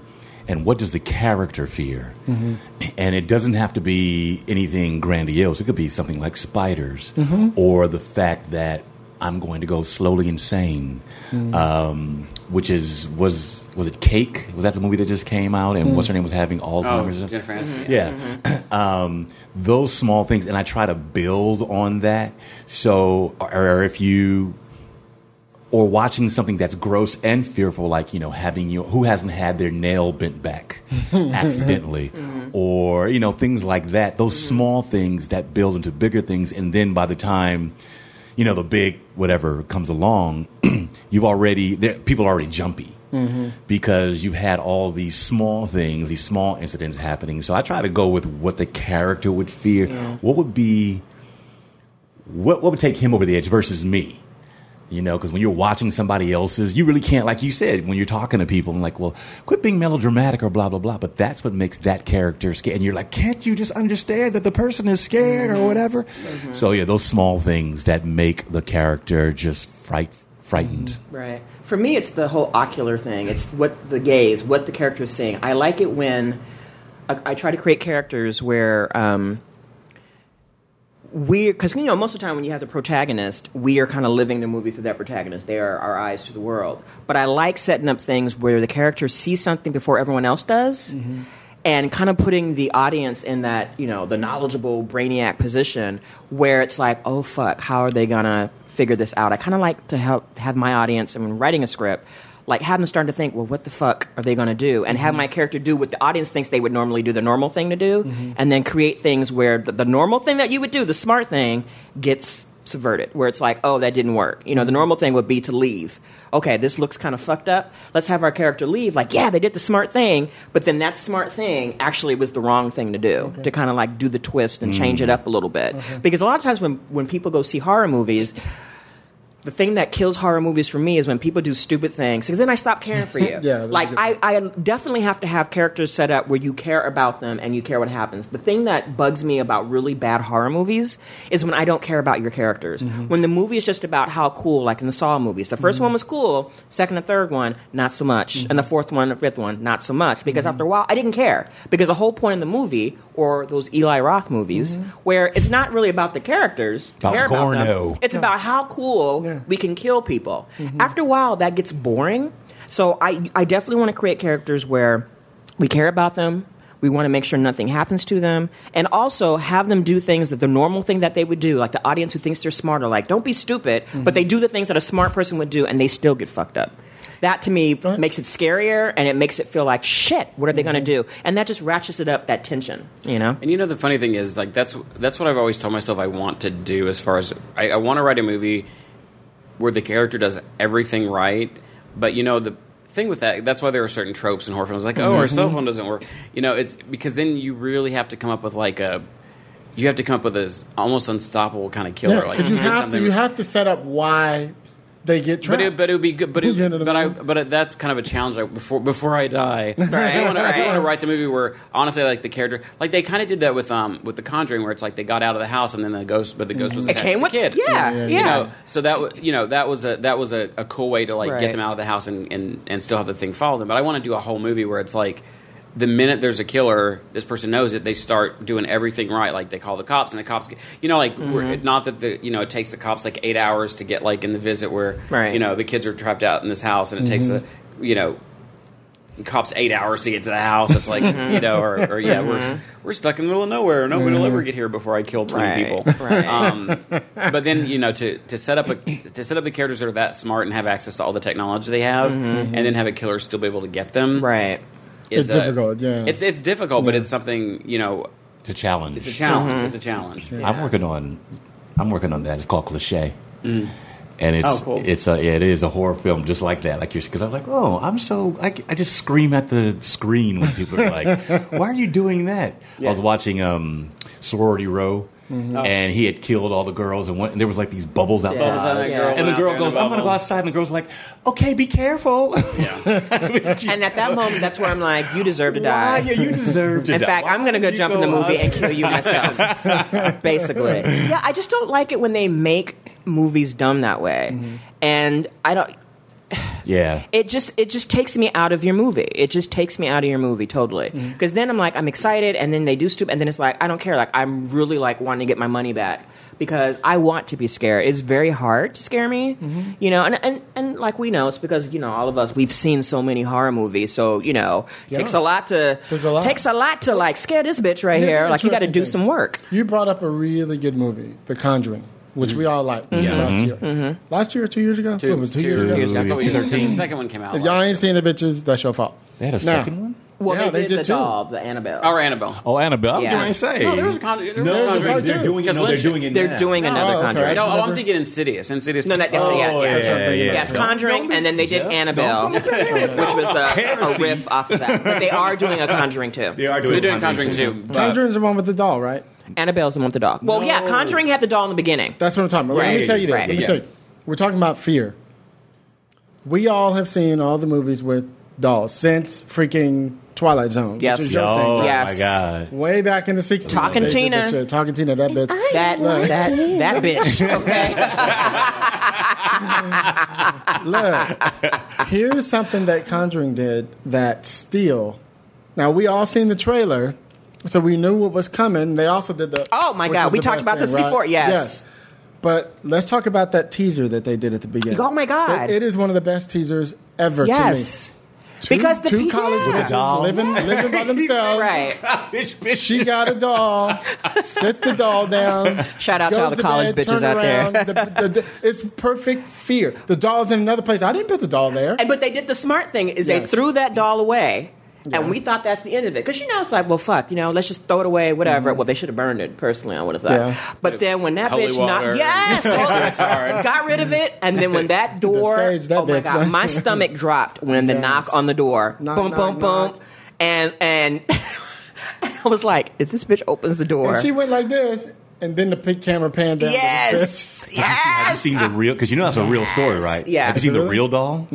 and what does the character fear? Mm-hmm. And it doesn't have to be anything grandiose. It could be something like spiders mm-hmm. or the fact that I'm going to go slowly insane, mm. um, which is was was it Cake? Was that the movie that just came out? And what's mm. her name was having Oh, Alzheimer's? Jennifer Aniston. Yeah. Mm-hmm. um, those small things, and I try to build on that. So, or if you, or watching something that's gross and fearful, like, you know, having you, who hasn't had their nail bent back accidentally, mm-hmm. or, you know, things like that. Those mm-hmm. small things that build into bigger things. And then by the time, you know, the big whatever comes along, you've already, people are already jumpy mm-hmm. because you've had all these small things, these small incidents happening. So I try to go with what the character would fear. What would be, what, what would take him over the edge versus me? You know, because when you're watching somebody else's, you really can't, like you said, when you're talking to people, and like, well, quit being melodramatic or blah, blah, blah. But that's what makes that character scared. And you're like, can't you just understand that the person is scared or whatever? So, yeah, those small things that make the character just fright, frightened. Right. For me, it's the whole ocular thing. It's what the gaze, what the character is seeing. I like it when I, I try to create characters where um, we, because you know, most of the time when you have the protagonist, we are kind of living the movie through that protagonist. They are our eyes to the world. But I like setting up things where the character sees something before everyone else does. Mm-hmm. And kind of putting the audience in that, you know, the knowledgeable brainiac position where it's like, oh fuck, how are they gonna figure this out? I kind of like to help have my audience, and when writing a script, like have them start to think, well, what the fuck are they going to do? And have mm-hmm. my character do what the audience thinks they would normally do, the normal thing to do, mm-hmm. and then create things where the, the normal thing that you would do, the smart thing, gets subverted. Where it's like, oh, that didn't work. You know, the mm-hmm. normal thing would be to leave. Okay, this looks kind of fucked up. Let's have our character leave. Like, yeah, they did the smart thing, but then that smart thing actually was the wrong thing to do. To kind of like do the twist and change it up a little bit. Because a lot of times when when people go see horror movies the thing that kills horror movies for me is when people do stupid things because then I stop caring for you. Yeah, like I, I definitely have to have characters set up where you care about them and you care what happens. The thing that bugs me about really bad horror movies is when I don't care about your characters. When the movie is just about how cool, like in the Saw movies. The 1st one was cool, second and third one not so much, and the fourth one, the fifth one not so much. Because after a while, I didn't care because the whole point in the movie or those Eli Roth movies where it's not really about the characters. About care about them. Gorno. It's about how cool Yeah. we can kill people. Mm-hmm. After a while, that gets boring. So I, I definitely want to create characters where we care about them. We want to make sure nothing happens to them, and also have them do things that the normal thing that they would do. Like the audience who thinks they're smart are like, "Don't be stupid," mm-hmm. but they do the things that a smart person would do, and they still get fucked up. That to me ahead. makes it scarier, and it makes it feel like shit. What are they mm-hmm. going to do? And that just ratchets it up that tension. You know. And you know the funny thing is like that's that's what I've always told myself I want to do as far as I, I want to write a movie where the character does everything right, but you know the thing with that that's why there are certain tropes in horror films. Like oh our mm-hmm. cell phone doesn't work. You know it's because then you really have to come up with like a you have to come up with this almost unstoppable kind of killer. Yeah, like you have to you have to set up why they get but trapped. it, but it would be good. But it, You know but I I but it, that's kind of a challenge. Like before before I die, I want to right. to write the movie where honestly, like the character, like they kind of did that with um with the Conjuring, where it's like they got out of the house and then the ghost, but the ghost was It attached came with the kid. yeah, yeah. You know, so that w- you know that was a that was a, a cool way to like Right. get them out of the house and, and and still have the thing follow them. But I want to do a whole movie where it's like. The minute there's a killer, this person knows it. They start doing everything right. Like they call the cops, and the cops, get, you know, like we're, Mm-hmm. not that the you know it takes the cops like eight hours to get like in the visit where Right. you know the kids are trapped out in this house, and it takes the you know cops eight hours to get to the house. It's like Mm-hmm. you know, or, or yeah, we're we're stuck in the middle of nowhere. Nobody will ever get here before I kill twenty Right, people. right. Um, but then you know to to set up a to set up the characters that are that smart and have access to all the technology they have, and then have a killer still be able to get them. Mm-hmm. Right. Is, It's difficult, yeah. It's it's difficult, but it's something you know. It's a challenge. It's a challenge. Mm-hmm. It's a challenge. I'm working on. I'm working on that. It's called Cliche, and it's Oh, cool. it's a it is a horror film just like that. Like you're because I'm like, oh, I'm so I, I just scream at the screen when people are like, why are you doing that? I was watching um, Sorority Row. Mm-hmm. And he had killed all the girls, and, one, and there was like these bubbles outside. Bubbles on that girl and the girl goes, the "I'm going to go outside," and the girl's like, "Okay, be careful." Yeah. And at that moment, that's where I'm like, you deserve to Why? die. Yeah, you deserve to In die. fact, I'm going to go Why jump in the go movie and kill you myself. Basically. Yeah, I just don't like it when they make movies dumb that way. Mm-hmm. And I don't. Yeah. it just it just takes me out of your movie. It just takes me out of your movie totally. Mm-hmm. Because then I'm like I'm excited, and then they do stupid, and then it's like I don't care. Like I'm really like wanting to get my money back because I want to be scared. It's very hard to scare me, Mm-hmm. you know. And, and and like we know, it's because you know all of us we've seen so many horror movies, so you know takes a lot to a lot. takes a lot to like scare this bitch right Here's here. Like you got to do thing. some work. You brought up a really good movie, The Conjuring, which we all liked Mm-hmm. last year. Last year or two years ago? Two, It was two, two years ago. years ago. I thought we- 2013. The second one came out. If y'all last ain't seen the bitches, that's your fault. They had a Now- second one? Well, Yeah, they, they did, did the too. doll, the Annabelle. Or Annabelle. Oh, Annabelle. I was Yeah. going to say. No, there was a con- there was No, a There's a they're, part they're two. doing it. No, they're doing it They're now. doing another Oh, okay. Conjuring. No, oh, I'm thinking Insidious. Insidious. No, that, yes, Oh, yeah, yeah, yes. yeah, yeah. Yes, Conjuring, and then they did Jeff, Annabelle, which was a, a Heresy. riff off of that. But they are doing a Conjuring too. They are doing They're doing Conjuring too. but- Conjuring's the one with the doll, right? Annabelle's the one with the dog. Well, yeah, Conjuring had the doll in the beginning. That's what I'm talking about. Let me Right, tell you this. right. Let me Yeah. tell you. We're talking about fear. We all have seen all the movies with dolls since freaking Twilight Zone. Yes. Which is your Oh, thing, right? Yes. my God. Way back in the 60s. Talking they did Tina. that shit. Talking Tina, that bitch. That that that bitch. Okay. Look, here's something that Conjuring did that still. Now we all seen the trailer, so we knew what was coming. They also did the. Oh, my God, we talked about thing, this right? before, yes. yes. But let's talk about that teaser that they did at the beginning. Oh, my God. It- it is one of the best teasers ever yes. to me. Two, Because the two pe- college yeah. bitches doll. living living by themselves. Right. She got a doll, sits the doll down. Shout out to all the college bed, bitches turn out there. The- the- the- it's perfect fear. The doll's in another place. I didn't put the doll there. And but they did the smart thing is they threw that doll away. Yeah. And we thought that's the end of it because you know it's like well fuck you know let's just throw it away whatever well they should have burned it personally I would have thought Mm-hmm. Yeah. but then when that Holy bitch water. not yes It's got rid of it and then when that door sage, that oh my god my stomach dropped when the Yes. knock on the door Knock, boom knock, boom knock. boom and and I was like if this bitch opens the door And she went like this, and then the pic camera panned down. to the yes Have you seen the real? Because you know that's a real story, right? Yeah. Have you seen Is the real doll?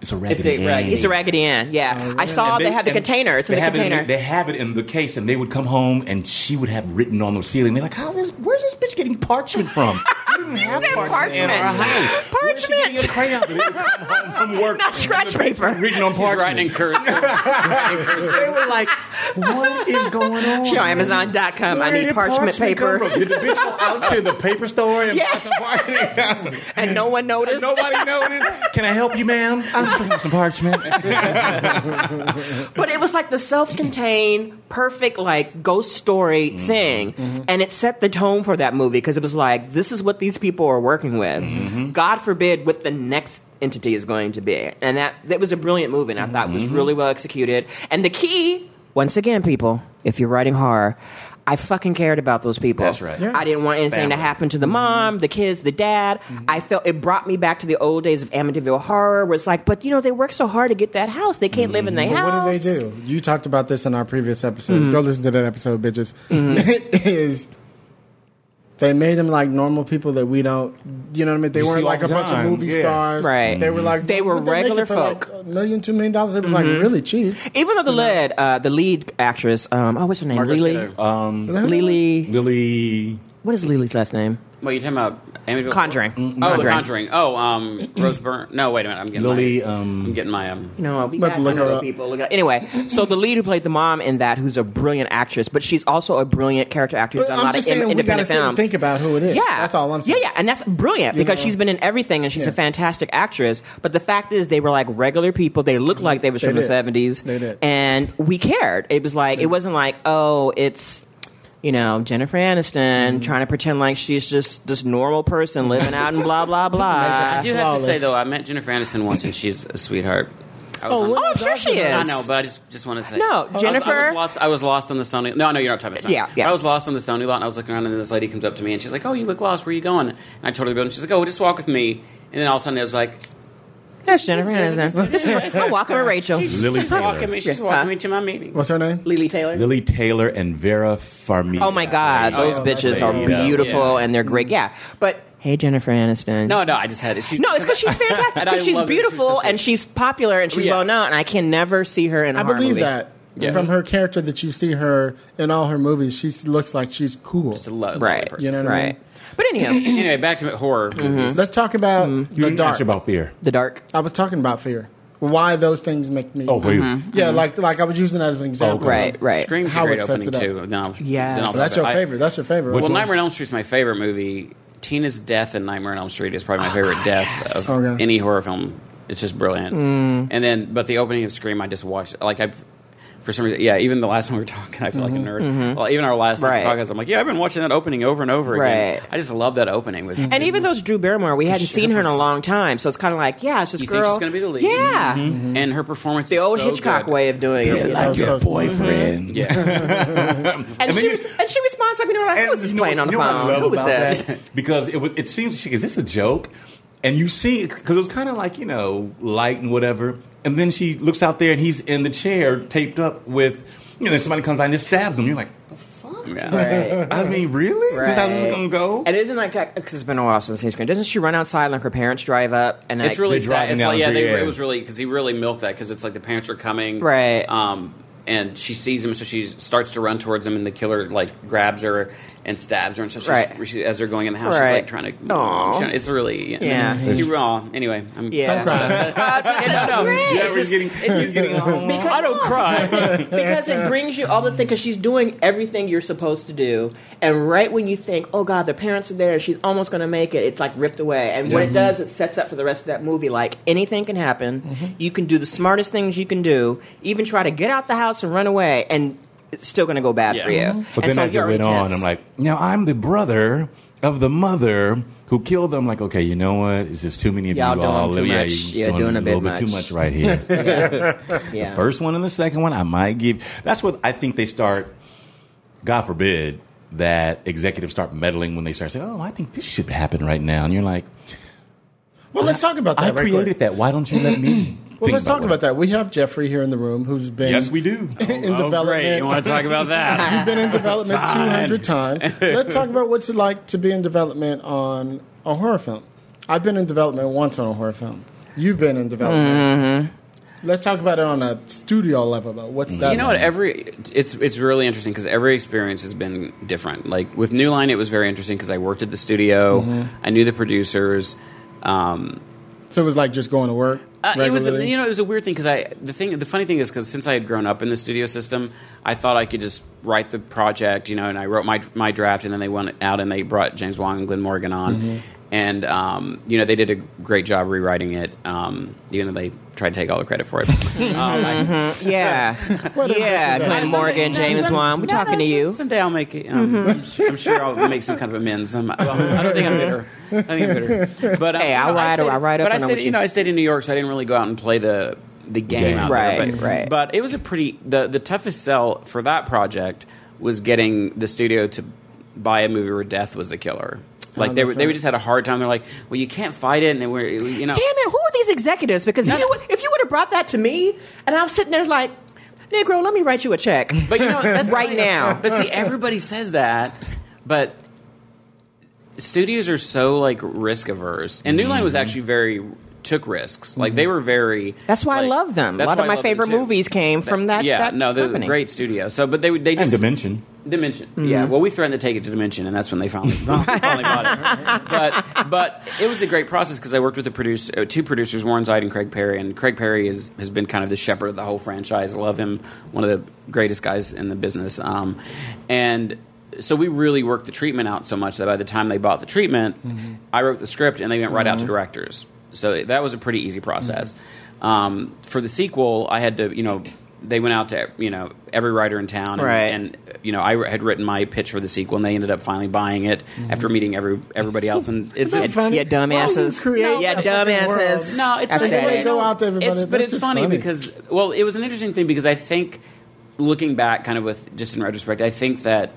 It's a raggedy it's a Ann. it's a raggedy Ann yeah oh, I saw And they, had the container it's in the have it container they have it in the case, and they would come home, and she would have written on the ceiling. They're like, "How's this? Where's this bitch getting parchment from? We didn't have said parchment parchment. house. Where's she getting Parchment. a crayon? They would come home from work, Not scratch paper. written on She's writing in cursive. They were like, "What is going on?" Sure, Amazon.com. I need did parchment paper. Did the bitch go out to the paper store and Yeah. buy some parchment? And no one noticed. Nobody noticed. Can I help you, ma'am? I'm some parchment. But it was like the self-contained, perfect, like ghost story Mm-hmm. thing, and it set the tone for that movie because it was like, this is what these people are working with. Mm-hmm. God forbid what the next entity is going to be, and that that was a brilliant movie, and I thought Mm-hmm. was really well executed. And the key, once again, people, if you're writing horror. I fucking cared about those people. That's right. Yeah. I didn't want anything Family. to happen to the mom, the kids, the dad. I felt it brought me back to the old days of Amityville horror, where it's like, but you know, they work so hard to get that house, they can't live in their But house. what do they do? You talked about this in our previous episode. Mm-hmm. Go listen to that episode, bitches. is they made them like normal people that we don't, you know what I mean? They You weren't see all like a the bunch of time. movie Yeah. stars. Right. They were like They were what they make regular it for, like, folk. Mm-hmm. a million, two million dollars. It was like really cheap. Even though the lead, uh, the lead actress, um, oh, what's her name? Margaret Lily. Kidder. Um, Lily. Lily. What is Lily's last name? What are you talking about? Amityville? Conjuring. Oh, The Conjuring. Conjuring. Oh, um, Rose Byrne. No, wait a minute. I'm getting Lily, My, um, I'm getting my um. No, we About got to look some her other up. people. Look at, anyway, so the lead who played the mom in that, who's a brilliant actress, but she's also a brilliant character actor who's But done a I'm lot just of saying we gotta independent sit and films. think about who it is. Yeah, That's all I'm saying. Yeah, yeah, and that's brilliant You because know? she's been in everything and she's Yeah. a fantastic actress. But the fact is, they were like regular people. They looked like they was They from did. the seventies. They did. and we cared. It was like it wasn't like oh, it's. You know, Jennifer Aniston Mm-hmm. trying to pretend like she's just this normal person living out and blah blah blah. I do have to say though, I met Jennifer Aniston once, and she's a sweetheart. Oh, on- Oh, I'm sure she is. I know, but I just just want to say No, I was- I Jennifer- was, lost. I was lost on the Sony. No, no, you're not talking about Sony. Yeah, yeah. I was lost on the Sony lot, and I was looking around, and then this lady comes up to me, and she's like, "Oh, you look lost. Where are you going?" And I told her to go, and she's like, "Oh, just walk with me." And then all of a sudden, it was like, That's Jennifer Aniston. This is I'm walking with Rachel. Lili "She's Taylor. walking me. She's walking me to my meeting." What's her name? Lili Taylor. Lili Taylor and Vera Farmiga. Oh my God, There you those go. bitches are There beautiful Yeah. and they're great. Yeah, but hey, Jennifer Aniston. No, no, I just had it. She's, no, it's because she's fantastic. Because she's love it. She's beautiful and she's popular and she's Yeah. well known. And I can never see her in a I horror believe movie. that. Yeah. From her character that you see her in all her movies, she looks like she's cool. Just a lo- lovely Right. person. You know what I mean? Right. But anyhow, Anyway, back to horror mm-hmm. movies. Let's talk about mm-hmm. You the didn't dark. ask about fear. the dark. I was talking about fear. Why those things make me? Oh, for you. Mm-hmm. yeah, like like I was using that as an oh, example. Right, of- right. Scream's How a great it sets opening it up. too. Then I'll, Yes. then I'll Well, that's your I- favorite. That's your favorite. Well. Nightmare on Elm Street's my favorite movie. Tina's death in Nightmare on Elm Street is probably my oh, favorite death of Okay. any horror film. It's just brilliant. Mm. And then, but the opening of Scream, I just watched. Like I've. For some reason, yeah. Even the last time we were talking, I feel like a mm-hmm. nerd. Mm-hmm. Well, even our last Right. podcast, I'm like, yeah, I've been watching that opening over and over again. Right. I just love that opening with. And even though it's Drew Barrymore, we hadn't seen her in a long time, so it's kind of like, yeah, it's this you girl. think she's going to be the lead? Yeah, mm-hmm. and her performance, the is old so Hitchcock good. way of doing it. you know? was so smart. boyfriend. Yeah, And, she was, and she responds like, we were like, who was this playing on the you I phone? love Who was about this? that? Because it was. It seems she is this a joke? And you see, because it was kind of like you know light and whatever. And then she looks out there, and he's in the chair, taped up with. You know, somebody comes by and just stabs him. You're like, yeah. Right. I mean, really? Is this how this is Right. gonna go? And isn't like because it's been a while since I've seen Doesn't she run outside and like her parents drive up and like, It's really They're sad. It's like yeah, they, it was really because he really milked that because it's like the parents are coming, Right. Um, and she sees him, so she starts to run towards him, and the killer like grabs her and stabs her, and so she's, Right. she, as they're going in the house, she's like trying to. Aw. Um, she- it's really Yeah. Mm-hmm. You raw. Anyway, I'm yeah. crying. it's so It's just- getting, she's getting. Because, I don't cry because it brings you all the thing because she's doing everything you're supposed to do, and right when you think, oh God, the parents are there, she's almost going to make it, it's like ripped away. And what it mm-hmm. does, it sets up for the rest of that movie. Like anything can happen. Mm-hmm. You can do the smartest things you can do, even try to get out the house and run away, and it's still going to go bad Yeah. for you. Mm-hmm. But and then so as it you're went on. I'm like, now I'm the brother of the mother who killed them. Like, okay, you know what? It's just too many of Y'all you all. doing too yeah, you're You're doing a little bit bit too much. much right here. yeah. The first one and the second one, I might give. That's what I think they start. God forbid that executives start meddling when they start saying, "Oh, I think this should happen right now," and you're like, Well, let's talk about "I that. right created quick. that. Why don't you let me?" Well, let's talk about that. We have Jeffrey here in the room who's been Yes, we do. in oh, development. great! You want to talk about that? You've been in development 200 times. Let's talk about what's it like to be in development on a horror film. I've been in development once on a horror film. You've been in development. Let's talk about it on a studio level, though. What's that? You know what? Every it's it's really interesting because every experience has been different. Like with New Line, it was very interesting because I worked at the studio. I knew the producers. Um, So it was like just going to work. Uh, it was regularly? you know it was a weird thing because I the thing the funny thing is because since I had grown up in the studio system, I thought I could just write the project, you know, and I wrote my my draft, and then they went out and they brought James Wong and Glenn Morgan on, and um, you know they did a great job rewriting it, um, even though they tried to take all the credit for it. um, I- Yeah, What yeah. bitch is Glenn that? Morgan, James some- Wong. We're no, talking no, to some- you. Someday I'll make it. Um, I'm, sure, I'm sure I'll make some kind of amends. I'm, well, I don't think I'm bitter. I think I'm bitter. But um, Hey, I'll know, I ride- stayed- I'll ride up But I on stayed, you you- know, I stayed in New York, so I didn't really go out and play the the game Game. out Right, there. But, right. But it was a pretty the the toughest sell for that project was getting the studio to buy a movie where death was the killer. Like they were, they right. just had a hard time. They're like, well, you can't fight it, and we're you know. Damn it! Who are these executives? Because you no. would, if you would have brought that to me, and I'm sitting there like, Negro, let me write you a check. But you know, that's Right funny. now. But see, everybody says that, but studios are so like risk averse, and New Line was mm-hmm. actually very took risks. Like they mm-hmm. were very. That's why I like- love them. A that's lot of I my love them, favorite too. movies came from that. Yeah, that no, they're a company. great studio. So, but they they And just Dimension. Dimension. Mm-hmm. Yeah. Well, we threatened to take it to Dimension, and that's when they finally, finally bought it. But but it was a great process because I worked with the producer, uh, two producers, Warren Zide and Craig Perry, and Craig Perry is, has been kind of the shepherd of the whole franchise. I love him, one of the greatest guys in the business. Um, and so we really worked the treatment out so much that by the time they bought the treatment, I wrote the script and they went right out to directors. So that was a pretty easy process. Um, for the sequel, I had to, you know, they went out to you know every writer in town, and, Right. and you know I had written my pitch for the sequel, and they ended up finally buying it after meeting every everybody else. And it's just funny. Yeah, dumbasses. Why do yeah, dumbasses. no, it's I like, said well, it. you Go out to everybody. it's- but it's funny, funny. because well, it was an interesting thing because I think looking back, kind of with just in retrospect, I think that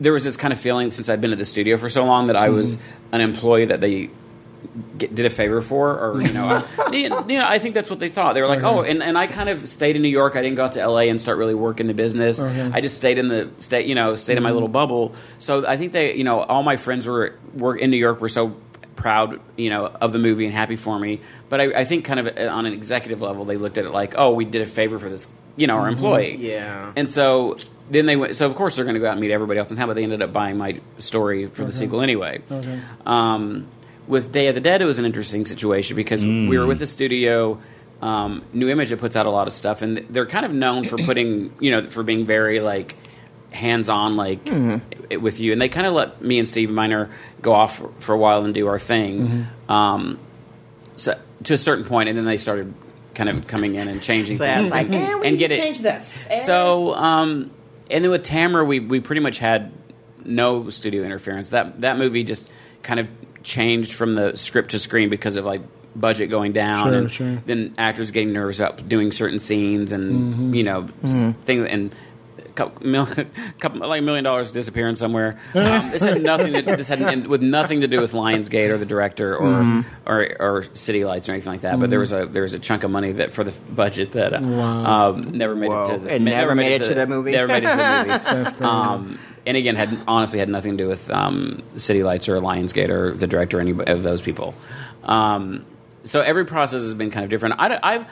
there was this kind of feeling since I'd been at the studio for so long that I was Mm-hmm. an employee that they get, did a favor for, or you know, I, you know, I think that's what they thought. They were like, oh, and, and I kind of stayed in New York. I didn't go out to L.A. and start really working the business. I just stayed in the state, you know, stayed in Mm-hmm. my little bubble. So I think they, you know, all my friends were were in New York were so proud, you know, of the movie and happy for me. But I, I think kind of on an executive level, they looked at it like, oh, we did a favor for this you know our employee. Yeah. And so then they went. So of course they're going to go out and meet everybody else in town, but they ended up buying my story for the sequel anyway. Okay. Um, with Day of the Dead, it was an interesting situation because we were with the studio. Um, Nu Image that puts out a lot of stuff, and they're kind of known for putting, you know, for being very like hands-on, like i- with you. And they kind of let me and Steve Miner go off for, for a while and do our thing, um, so to a certain point, and then they started kind of coming in and changing So things like, and, we and get to it. change this. So, um, and then with Tamara, we we pretty much had no studio interference. That that movie just kind of changed from the script to screen because of like budget going down Sure, and sure. then actors getting nervous up doing certain scenes and Mm-hmm. you know s- things and. A Couple, mil, couple like a million dollars disappearing somewhere. Um, this had nothing. To, this had with nothing to do with Lionsgate or the director or Mm-hmm. or, or City Lights or anything like that. But there was a there was a chunk of money that for the budget that uh, Wow. um, never made Whoa. it to the, It never made it to the movie? Never made it to the movie. Um, and again, had honestly had nothing to do with um, City Lights or Lionsgate or the director or any of those people. Um, so every process has been kind of different. I, I've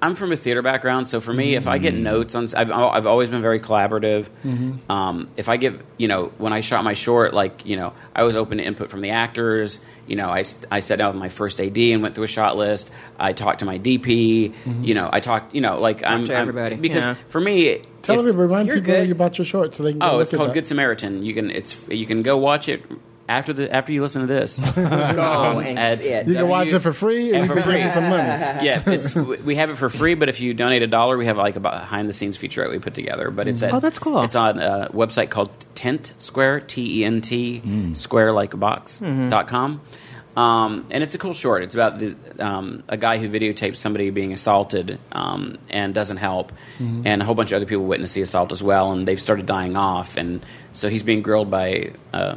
I'm from a theater background, so for me, if I get mm. notes on, I've, I've always been very collaborative. Mm-hmm. Um, if I give, you know, when I shot my short, like, you know, I was open to input from the actors. You know, I, I sat down with my first AD and went through a shot list. I talked to my DP. Mm-hmm. You know, I talked, you know, like I'm to I'm- everybody, because yeah. for me, Tell if- me, remind you're people good. about your short so they can go Oh, look it's at called that. Good Samaritan. You can it's you can go watch it after the after you listen to this. Go and at see it. You can watch it for free, and for free. some money. yeah, it's we have it for free, but if you donate a dollar, we have like a behind the scenes featurette we put together. But it's at Oh, that's cool. It's on a website called Tent Square T E N T Square like a box Mm-hmm. dot com. Um, and it's a cool short. It's about the, um, a guy who videotapes somebody being assaulted um, and doesn't help, Mm-hmm. and a whole bunch of other people witness the assault as well, and they've started dying off, and so he's being grilled by uh,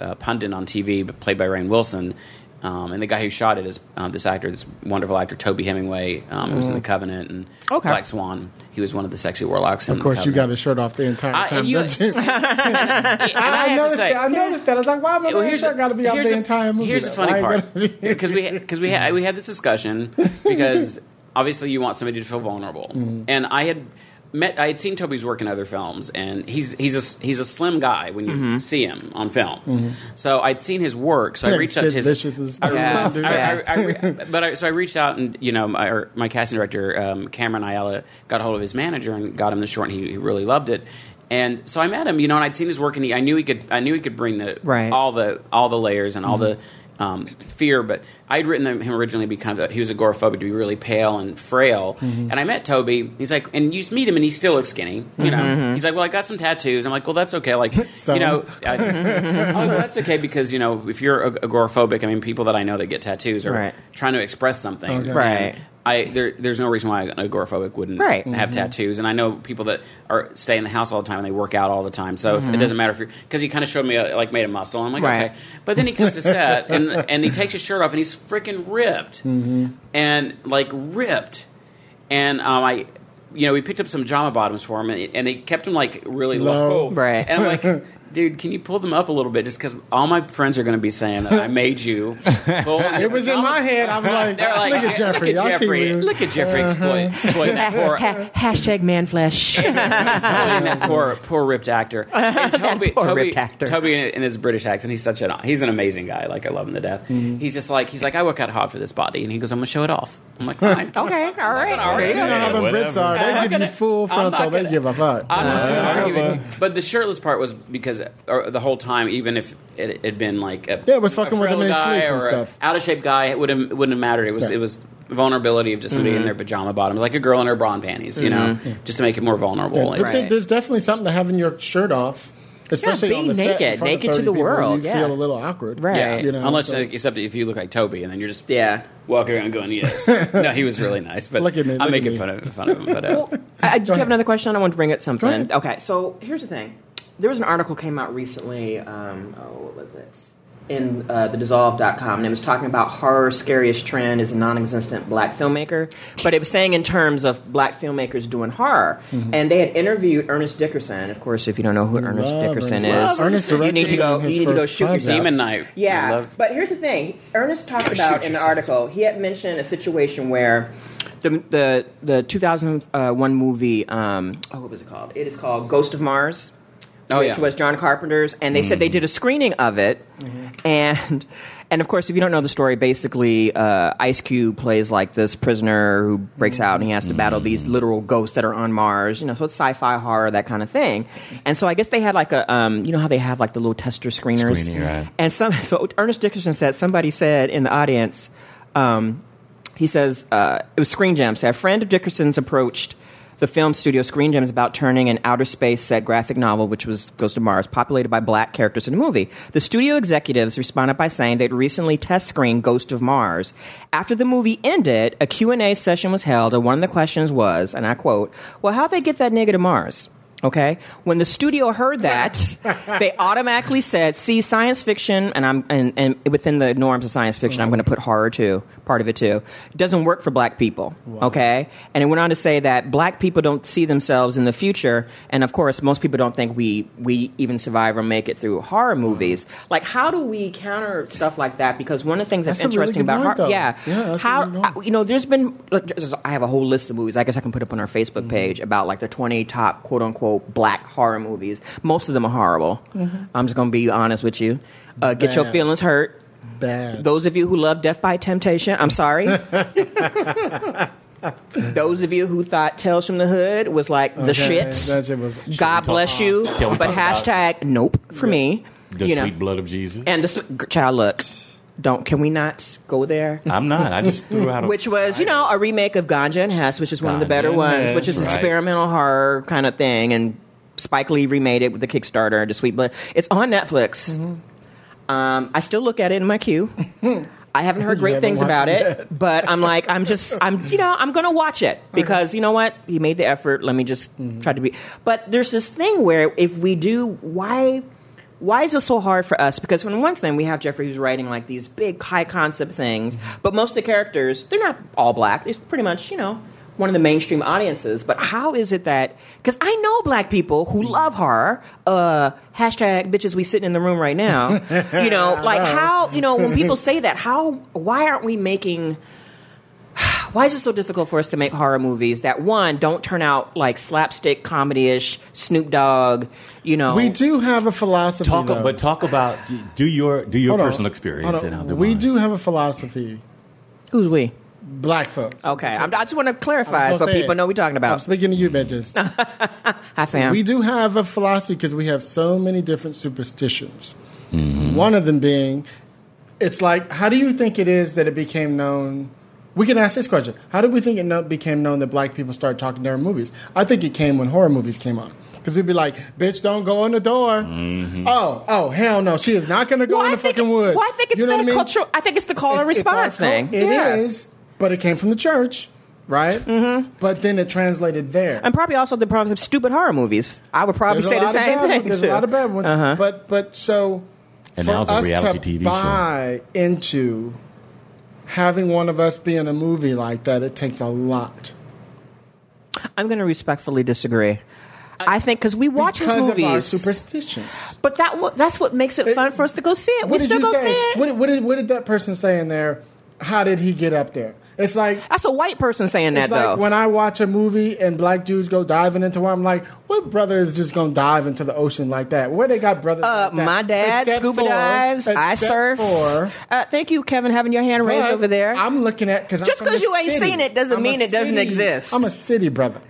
a pundit on TV, but played by Rainn Wilson. Um, and the guy who shot it is um, this actor, this wonderful actor Toby Hemingway, um, who was in The Covenant and Mm. Okay. Black Swan. He was one of the sexy warlocks. In Of course, you got his shirt off the entire I- time. you- don't you? And I, I, noticed say- that. I noticed that. I was like, why my well, man shirt got to be here's the the- entire movie? Here's the funny part it gotta be- because we because we had we had this discussion because obviously you want somebody to feel vulnerable, Mm-hmm. and I had met I had seen Toby's work in other films, and he's he's a he's a slim guy when you see him on film. So I'd seen his work, so I Mm-hmm. Reached out to his. Vicious I, Yeah. do I- I- I but I, so I reached out and you know my, or my casting director um, Cameron Ayala got a hold of his manager and got him the short and he, he really loved it. And so I met him, you know, and I'd seen his work, and he, I knew he could. I knew he could bring the Right. all the all the layers and all the Mm-hmm. Um, fear. But I'd written him originally to be kind of he was agoraphobic to be really pale and frail. Mm-hmm. And I met Toby. He's like, and you meet him, and he still looks skinny. You know, he's like, well, I got some tattoos. I'm like, well, that's okay. Like, Mm-hmm. You know, I, oh, well, that's okay because you know if you're agoraphobic, I mean, people that I know that get tattoos are Right. trying to express something. Okay. Right. I there, there's no reason why an agoraphobic wouldn't Right. have mm-hmm. tattoos, and I know people that are stay in the house all the time and they work out all the time. So if, it mm-hmm. doesn't matter if you're because he kind of showed me a, like made a muscle. I'm like Right. okay, but then he comes to set and and he takes his shirt off and he's freaking ripped mm-hmm. and like ripped, and um, I. You know, we picked up some Jama bottoms for him, and, and they kept him like really Low. low. Right. And I'm like, dude, can you pull them up a little bit? Just because all my friends are going to be saying that I made you. Pull It was in my head. I was like, They're like, look at Jeffrey. Look at Jeffrey. you. Look at Jeffrey exploit, exploiting that poor, Ha- hashtag man flesh. exploiting that poor, poor ripped actor. And Toby, poor Toby, ripped actor. Toby in, in his British accent, he's such an he's an amazing guy. Like I love him to death. Mm-hmm. He's just like he's like I work out hard for this body, and he goes, I'm gonna show it off. I'm like, fine. okay, all right. All right. You know how them whatever. Brits are. They give you full frontal. They give a fuck. I'm not gonna Uh, argue with but- you. But the shirtless part was because or the whole time, even if it had been like a, Yeah, it was fucking a with him frail in guy sleep and or stuff. out of shape guy, it would have wouldn't have mattered. It was Yeah. it was vulnerability of just somebody in their pajama bottoms, like a girl in her bra and panties, you know, just to make it more vulnerable. But Like, there- there's definitely something to having your shirt off, especially being on the set in naked, front of naked to the people, world, You yeah. feel a little awkward, Right. Yeah, You know, unless so- except if you look like Toby, and then you're just Yeah. walking around going yes. no, he was really nice, but Look at me, I'm look at making me. fun of fun of him. But uh, I, I do you ahead. have another question? I want to bring it Go something. ahead. Okay, so here's the thing. There was an article came out recently. Um, oh, what was it? in uh, the dissolve.com and it was talking about horror scariest trend is a non-existent black filmmaker but it was saying in terms of black filmmakers doing horror Mm-hmm. and they had interviewed ernest dickerson of course if you don't know who ernest Love dickerson Ernest. is Ernest you need to go you need to go shoot project. yourself Demon. I yeah, but here's the thing. Ernest talked Go about in the article. He had mentioned a situation where the the the 2001 movie. Um, oh, what was it called? It is called Ghost of Mars. Oh, which yeah. was John Carpenter's, and they said they did a screening of it, and and of course, if you don't know the story, basically, uh, Ice Cube plays like this prisoner who breaks out and he has to battle these literal ghosts that are on Mars. You know, so it's sci-fi horror, that kind of thing. And so I guess they had like a, um, you know how they have like the little tester screeners, Screening, right. and some. So Ernest Dickerson said somebody said in the audience. Um, he says uh, it was Screen Gems. A friend of Dickerson's approached the film studio Screen Gems about turning an outer space set graphic novel, which was Ghost of Mars, populated by black characters in a movie. The studio executives responded by saying they'd recently test screened Ghost of Mars. After the movie ended, a Q&A session was held, and one of the questions was, and I quote, well, how'd they get that nigga to Mars? Okay. When the studio heard that, they automatically said, "See, science fiction, and I'm and, and within the norms of science fiction, I'm going to put horror too, part of it too. It doesn't work for black people." Okay. And it went on to say that black people don't see themselves in the future, and of course, most people don't think we we even survive or make it through horror movies. Like, how do we counter stuff like that? Because one of the things that's, That's a really interesting about horror, yeah, Yeah, how really. I- you know, there's been like, just- I have a whole list of movies. I guess I can put up on our Facebook Mm-hmm. page about like the 20 top quote unquote black horror movies. Most of them are horrible. I'm just gonna be honest with you. Uh, get your Mm-hmm. Feelings hurt. Bad. Those of you who love Death by Temptation, I'm sorry. Those of you who thought Tales from the Hood was like the Okay, shit, That shit was. God bless you. Shall we But talk about- hashtag nope for me. The you know, sweet blood of Jesus. and the s- child look. Don't can we not go there? I'm not. I just threw out a which was you know a remake of Ganja and Hess, which is one of the better ones, Hess, which is right. experimental horror kind of thing, and Spike Lee remade it with the Kickstarter, and The Sweet Blood. It's on Netflix. Mm-hmm. Um, I still look at it in my queue. I haven't heard great haven't things about it but I'm like, I'm just, I'm, you know, I'm gonna watch it because you know what? He made the effort. Let me just Mm-hmm. try to be. But there's this thing where if we do, why? Why is it so hard for us? Because on one thing, we have Jeffrey who's writing like these big, high concept things, but most of the characters, they're not all black. They're pretty much, you know, one of the mainstream audiences. But how is it that? Because I know black people who love horror. Uh, hashtag bitches, we sitting in the room right now. you know, like how you know when people say that, how why aren't we making? Why is it so difficult for us to make horror movies that one don't turn out like slapstick comedy-ish, Snoop Dogg, you know? We do have a philosophy. talk, though. but talk about do- do your do your Hold on. personal experience and I'll do We do have a philosophy. Who's we? Black folks. Okay, I'm, I just want to clarify so people it. know what we're talking I'm about. speaking to you, bitches. Hi, fam. We do have a philosophy because we have so many different superstitions. Mm-hmm. One of them being, it's like, how do you think it is that it became known? We can ask this question: How did we think it no- became known that black people started talking during movies? I think it came when horror movies came on. Because we'd be like, "Bitch, don't go in the door." Mm-hmm. Oh, oh, hell no, she is not going to go well, in I the think, fucking woods. Well, I think it's You know the what I mean? cultural. I think it's the call and It's- it's response thing. cult. It is, yeah. but it came from the church, right? Mm-hmm. But then it translated there. And probably also the problem of stupid horror movies. I would probably There's say a the same thing ones. There's too. a lot of bad ones. Uh-huh. But but so And for now it's a us reality to TV show. into having one of us be in a movie like that, it takes a lot. I'm going to respectfully disagree. I think because we watch because his of our movies, superstitions. but that that's what makes it fun for us to go see it. We still go say? see it. What, did- what did, what did that person say in there? How did he get up there? It's like that's a white person saying that like though. when I watch a movie and black dudes go diving into one, I'm like, what brother is just gonna dive into the ocean like that? Where they got brothers? Uh, like that? my dad Except scuba for- dives. I surf. For, uh, thank you, Kevin, having your hand raised over there. I'm looking at because just because you ain't seen it doesn't mean it doesn't exist. I'm a city brother.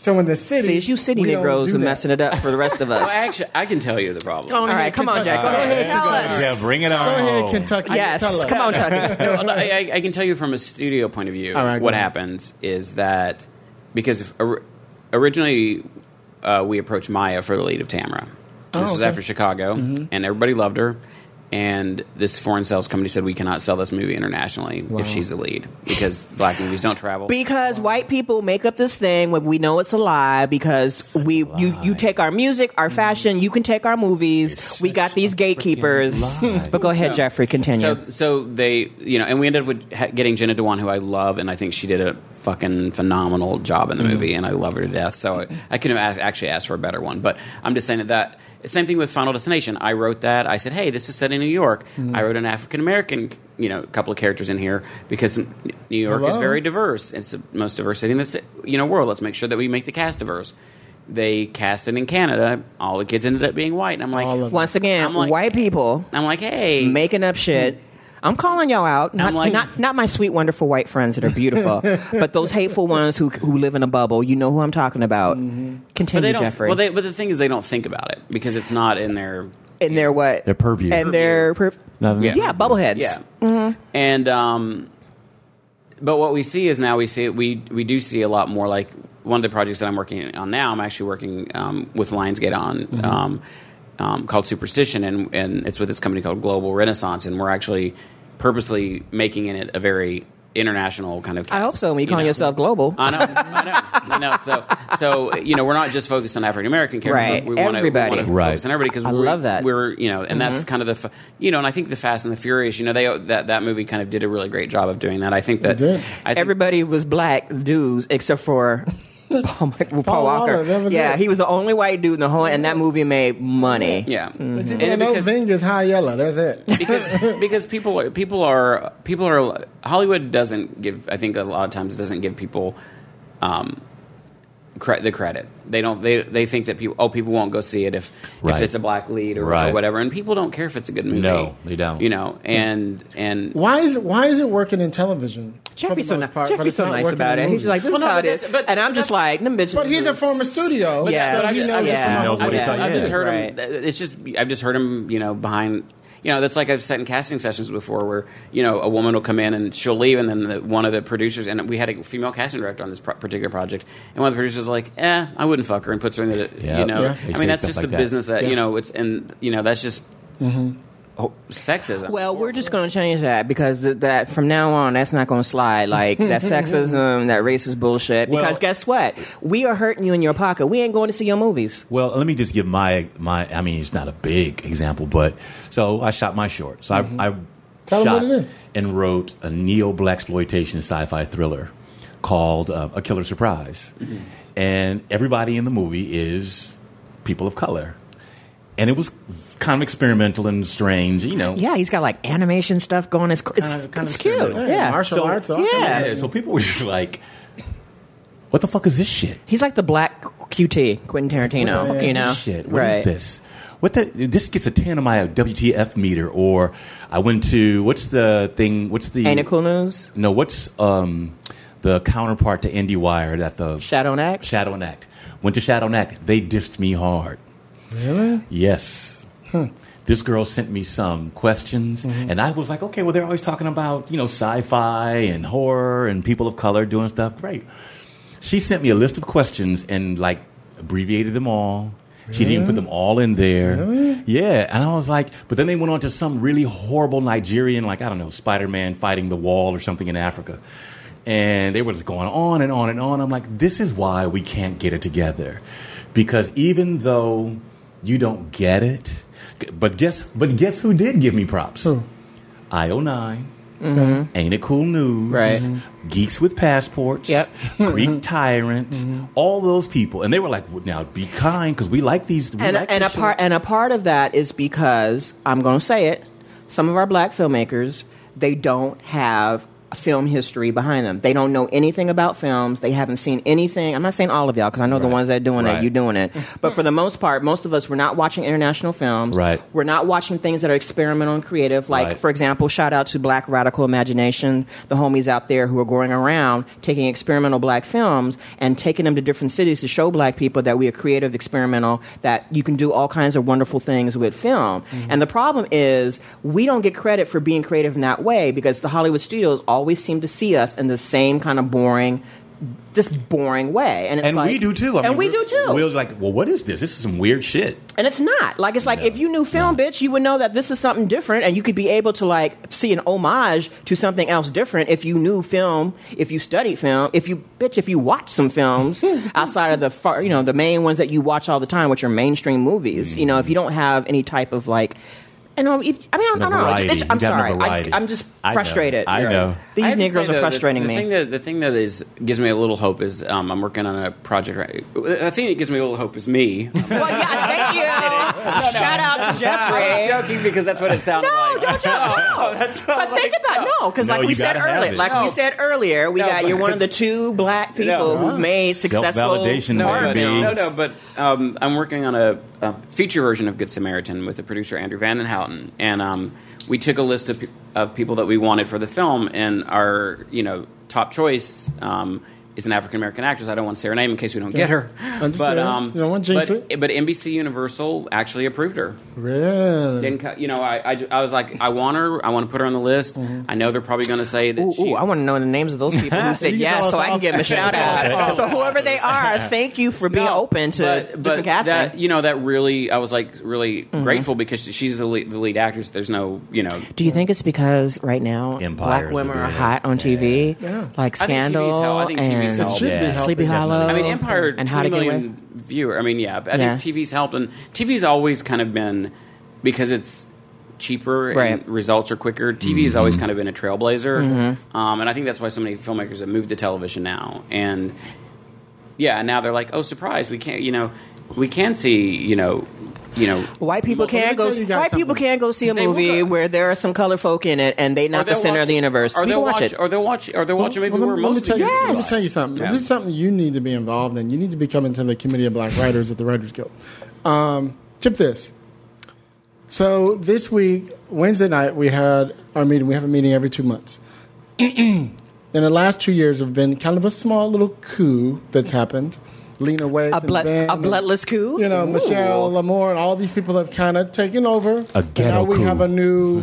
So in the city, See, it's you city we don't Negroes do who messing it up for the rest of us. Well, actually, I can tell you the problem. All right, come on, Kentucky. Jack. Go Go ahead, ahead, tell us. Yeah, bring it on. Go ahead, Kentucky. Yes, Tell come on, Tucker. no, no, I, I can tell you from a studio point of view. All right, what happens is that because if, originally uh, we approached Maya for the lead of Tamara. This Oh, was okay. Mm-hmm. after Chicago, and everybody loved her. And this foreign sales company said we cannot sell this movie internationally if she's the lead because black movies don't travel. Because white people make up this thing when we know it's a lie because we you you take our music, our fashion, you can take our movies. we got these gatekeepers. But go ahead, Jeffrey, continue. So, so they, you know, and we ended up with ha- getting Jenna Dewan, who I love, and I think she did a fucking phenomenal job in the movie, and I love her to death. So I, I couldn't have asked, actually asked for a better one. But I'm just saying that that same thing with Final Destination. I wrote that. I said, hey, this is set in New York. I wrote an African American, you know, couple of characters in here because New York is very diverse. It's the most diverse city in the you know world. Let's make sure that we make the cast diverse. They cast it in Canada. All the kids ended up being white, and I'm like, Once again, I'm like- white people I'm like, hey, making up shit. I'm calling y'all out. Not, I'm like- not not my sweet, wonderful white friends that are beautiful, but those hateful ones who who live in a bubble. You know who I'm talking about. But Continue, they don't. Jeffrey. Well, they, but the thing is, they don't think about it because it's not in their. and they're what? Their purview. And they're per- Yeah. yeah, bubbleheads. Yeah. And um, but what we see is now we see we we do see a lot more like one of the projects that I'm working on now. I'm actually working um, with Lionsgate on. Um, um, called Superstition, and, and it's with this company called Global Renaissance, and we're actually purposely making it a very international kind of. I hope so. When you calling know. yourself global, I know, I know, I know. So, so you know, we're not just focused on African American characters. Right. We want to Everybody. Right. focus on everybody because I we're, love that. Mm-hmm. We're you know, and that's kind of the you know, and I think the Fast and the Furious. You know, they that that movie kind of did a really great job of doing that. I think that did. I think, everybody was black dudes except for Paul, Paul, Paul Walker. Walker, yeah, it. he was the only white dude in the whole, and that movie made money. yeah, People and know because Zing is high yellow. That's it. because because people are people are people are Hollywood doesn't give I think a lot of times it doesn't give people um, cre- the credit. They don't they they think that people oh people won't go see it if Right. if it's a black lead or, or whatever and people don't care if it's a good movie. No, they don't. You know and and Why is it, why is it working in television? for Jeffrey's so, ni- part, but Jeffrey's it's so not nice about it. He's movies? just like, this Well, is no, how but it is. but- and I'm just like, them bitches. But he's a former studio. But Yeah. so he I've just- yeah. from knows a what whole he's different- saying. I've just heard Right. him. It's just I've just heard him. You know, behind. You know, that's like I've sat in casting sessions before, where you know a woman will come in and she'll leave, and then the, one of the producers and we had a female casting director on this pro- particular project, and one of the producers was like, "Eh, I wouldn't fuck her and puts her in the." Yeah. You know, Yeah. I mean that's just like the that. business that Yeah. you know it's and you know that's just oh, sexism. Well, we're just going to change that because th- that from now on, that's not going to slide. Like that sexism, that racist bullshit. Well- Because guess what? We are hurting you in your pocket. We ain't going to see your movies. Well, let me just give my my. I mean, it's not a big example, but so I shot my short. So I, I Mm-hmm. Tell 'em shot what it is. and wrote a neo black exploitation sci-fi thriller called uh, A Killer Surprise, Mm-hmm. and everybody in the movie is people of color, and it was kind of experimental and strange, you know. Yeah, he's got like animation stuff going. It's it's, Kinda- kinda it's cute. experimental. Yeah, martial So- arts. all yeah. Yeah, so people were just like, "What the fuck is this shit?" He's like the black QT, Quentin Tarantino. What the fuck you is know, this shit? What is right? this? What the? This gets a ten on my WTF meter. Or I went to what's the thing? What's the? Ain't it cool news? No, what's um the counterpart to IndieWire that the Shadow and Act. Shadow and Act went to Shadow and Act. They dissed me hard. Really? Yes. This girl sent me some questions, Mm-hmm. and I was like, okay, well, they're always talking about, you know, sci fi and horror and people of color doing stuff. Great. She sent me a list of questions and, like, abbreviated them all. She didn't even put them all in there. Yeah. And I was like, but then they went on to some really horrible Nigerian, like, I don't know, Spider Man fighting the wall or something in Africa. And they were just going on and on and on. I'm like, this is why we can't get it together. Because even though you don't get it, but guess but guess who did give me props? IO9. Mm-hmm. Ain't it cool news? Right. Geeks with passports. Yep. Greek mm-hmm. tyrant. Mm-hmm. All those people, and they were like, well, "Now be kind, because we like these." We and like and a part and a part of that is because I'm going to say it. Some of our black filmmakers they don't have film history behind them. They don't know anything about films. They haven't seen anything. I'm not saying all of y'all because I know the ones that are doing Right. it. You doing it, but for the most part, most of us we're not watching international films. Right. We're not watching things that are experimental and creative. Like Right. for example, shout out to Black Radical Imagination, the homies out there who are going around taking experimental black films and taking them to different cities to show black people that we are creative, experimental, that you can do all kinds of wonderful things with film. Mm-hmm. And the problem is we don't get credit for being creative in that way because the Hollywood studios always seem to see us in the same kind of boring just boring way. And it's and like, we do too. I and mean, we do too. We was like, well, what is this? This is some weird shit. And it's not. Like it's like No. if you knew film, No. bitch, you would know that this is something different, and you could be able to like see an homage to something else different if you knew film, if you studied film, if you bitch, if you watch some films outside of the far, you know the main ones that you watch all the time, which are mainstream movies. Mm-hmm. You know, if you don't have any type of like. I know. If, I mean, I don't know. It's, it's, I'm You got no sorry. I variety. just, I'm just I know. frustrated. I know. These I Negroes say, are though, frustrating the, the me. Thing that, the thing that is gives me a little hope is um, I'm working on a project. Right, the thing that gives me a little hope is me. well, yeah, thank you. Shout out to I was Jeffrey. joking because that's what it sounded like. No, like. don't joke. No, that's but think about no, because No, like we said gotta earlier, like No. we said earlier, we No, got you're one of the two black people No. who've made successful Self-validation, horror baby. films. No, no, but um, I'm working on a, a feature version of Good Samaritan with the producer Andrew Van and um, we took a list of, of people that we wanted for the film, and our you know top choice um, is an African American actress. I don't want to say her name in case we don't get her, Understood. but um, You don't want to jinx but, it. but NBC Universal actually approved her. Really? Didn't cut, you know? I, I, I was like, I want her. I want to put her on the list. I know they're probably going to say that Ooh, she. ooh, I want to know the names of those people who said You yes, so I can off- give them a shout out. so whoever they are, thank you for being No, open to but, different but casting. that you know that really I was like really grateful because she's the lead, the lead actress. There's no you know Do you think it's because right now Empire black women are hot on TV, yeah. like I think TV's Scandal helped. I think TV's and helped. It should be helping, Sleepy. Hollow? I mean Empire and How to twenty Get Away. million viewer. I mean yeah, I Yeah. think TV's helped and TV's always kind of been because it's cheaper and Right. results are quicker. TV has always kind of been a trailblazer, Mm-hmm. um, and I think that's why so many filmmakers have moved to television now. And yeah, now they're like, oh surprise, we can't you know we can see you know you know White people Let me can't go. tell you guys White people can't go see a They movie where there are some color folk in it, and they or not the center watch- of the universe. Or they'll watch watch, it. or they'll watch, or they'll watch a movie Well, where let, me- let me most tell you, people let me tell you something. Yeah. This is something you need to be involved in. You need to be coming to the Committee of Black Writers at the Writers Guild. Um, tip this. So this week, Wednesday night, we had our meeting. We have a meeting every two months. in the last two years, have been kind of a small little coup that's happened. Lena Waithe, A and blood- Ben a bloodless coup? You know, Ooh. Michelle Lamore, and all these people have kind of taken over. A And ghetto now we coup. have a new,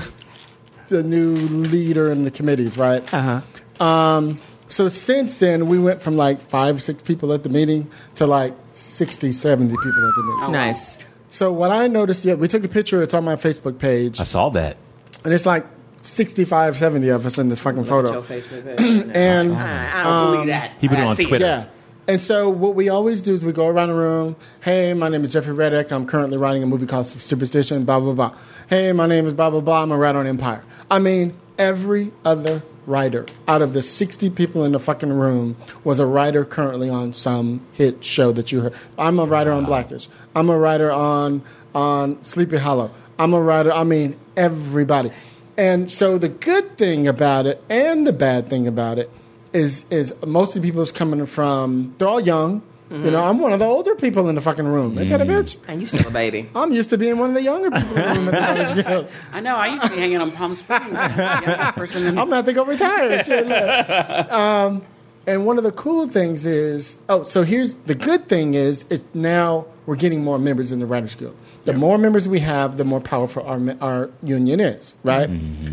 the new leader in the committees, right? Uh huh. Um, so since then, we went from like five, six people at the meeting to like 60, 70 people at the meeting. Oh. Nice. So what I noticed, yeah, we took a picture. It's on my Facebook page, I saw that. and it's like 65, 70 of us in this fucking photo. And I, I don't believe that. He put it on see Twitter. yeah. And so what we always do is we go around the room. Hey, my name is Jeffrey Reddick. I'm currently writing a movie called Superstition. Blah blah blah. Hey, my name is blah blah blah. I'm a writer on Empire. I mean, every other writer out of the 60 people in the fucking room was a writer currently on some hit show that you heard. I'm a writer on Blackish. I'm a writer on on Sleepy Hollow. I'm a writer. I mean, everybody. And so the good thing about it and the bad thing about it is is most of the people is coming from they're all young. You know, I'm one of the older people in the fucking room. Ain't that a bitch? And you still a baby. I'm used to being one of the younger people in the room. At the Writers Guild. I know. I used to be hanging on Palm Springs. Person in- I'm gonna have to go retire. and shit. Um, and one of the cool things is, oh, so here's the good thing is, it's now we're getting more members in the Writers Guild. The more members we have, the more powerful our our union is. Right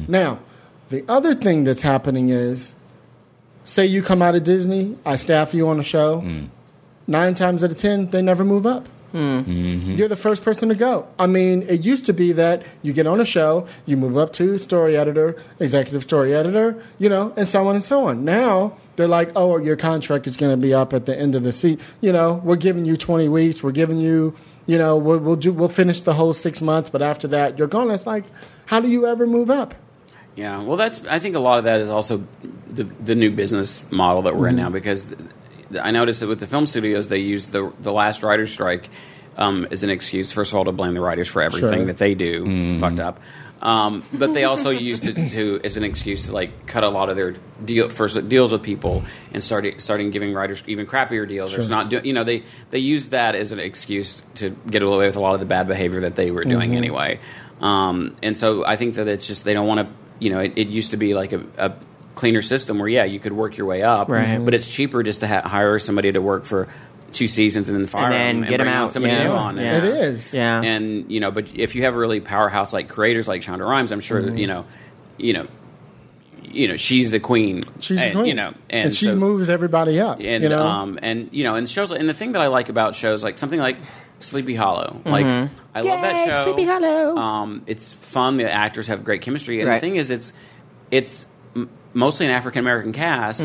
now, the other thing that's happening is, say you come out of Disney, I staff you on a show. Mm. Nine times out of ten, they never move up. Hmm. Mm-hmm. You're the first person to go. I mean, it used to be that you get on a show, you move up to story editor, executive story editor, you know, and so on and so on. Now they're like, oh, your contract is going to be up at the end of the seat. You know, we're giving you 20 weeks. We're giving you, you know, we'll we'll, do, we'll finish the whole six months, but after that, you're gone. It's like, how do you ever move up? Yeah, well, that's. I think a lot of that is also the the new business model that we're in now because th- I noticed that with the film studios they use the the last writer's strike um, as an excuse. First of all, to blame the writers for everything Sure. that they do fucked up. Um, but they also used it to as an excuse to like cut a lot of their deal first deals with people and started starting giving writers even crappier deals or it's not doing you know they they use that as an excuse to get away with a lot of the bad behavior that they were doing anyway um, and so I think that it's just they don't want to you know it, it used to be like a, a cleaner system where yeah you could work your way up Right. but it's cheaper just to ha- hire somebody to work for two seasons and then fire them And then them get 'em bring on out. somebody Yeah. new on Yeah. It is. Yeah. and you know but if you have a really powerhouse like creators like Shonda Rhimes I'm sure Mm-hmm. that, you know you know you know she's the queen. She's and, the queen. You know, and, she so- moves everybody up. and you know, um and you know and shows and the thing that I like about shows like something like Sleepy Hollow like I love that Mm-hmm. Yay, show Sleepy Hollow. um it's fun the actors have great chemistry and Right. the thing is it's it's m- mostly an African American cast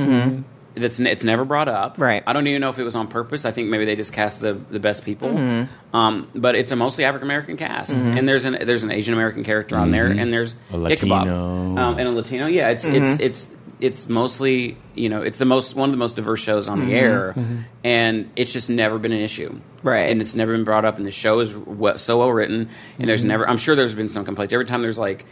that's n- it's never brought up Mm-hmm. Right. I don't even know if it was on purpose I think maybe they just cast the the best people Mm-hmm. um but it's a mostly African American cast and there's an there's an Asian American character on there and there's A Ichabod, Latino. um, and a Latino yeah it's Mm-hmm. it's it's it's mostly you know it's the most one of the most diverse shows on the air and it's just never been an issue Mm-hmm. Right. and it's never been brought up and the show is we- so well written and there's Mm-hmm. never i'm sure there's been some complaints every time there's like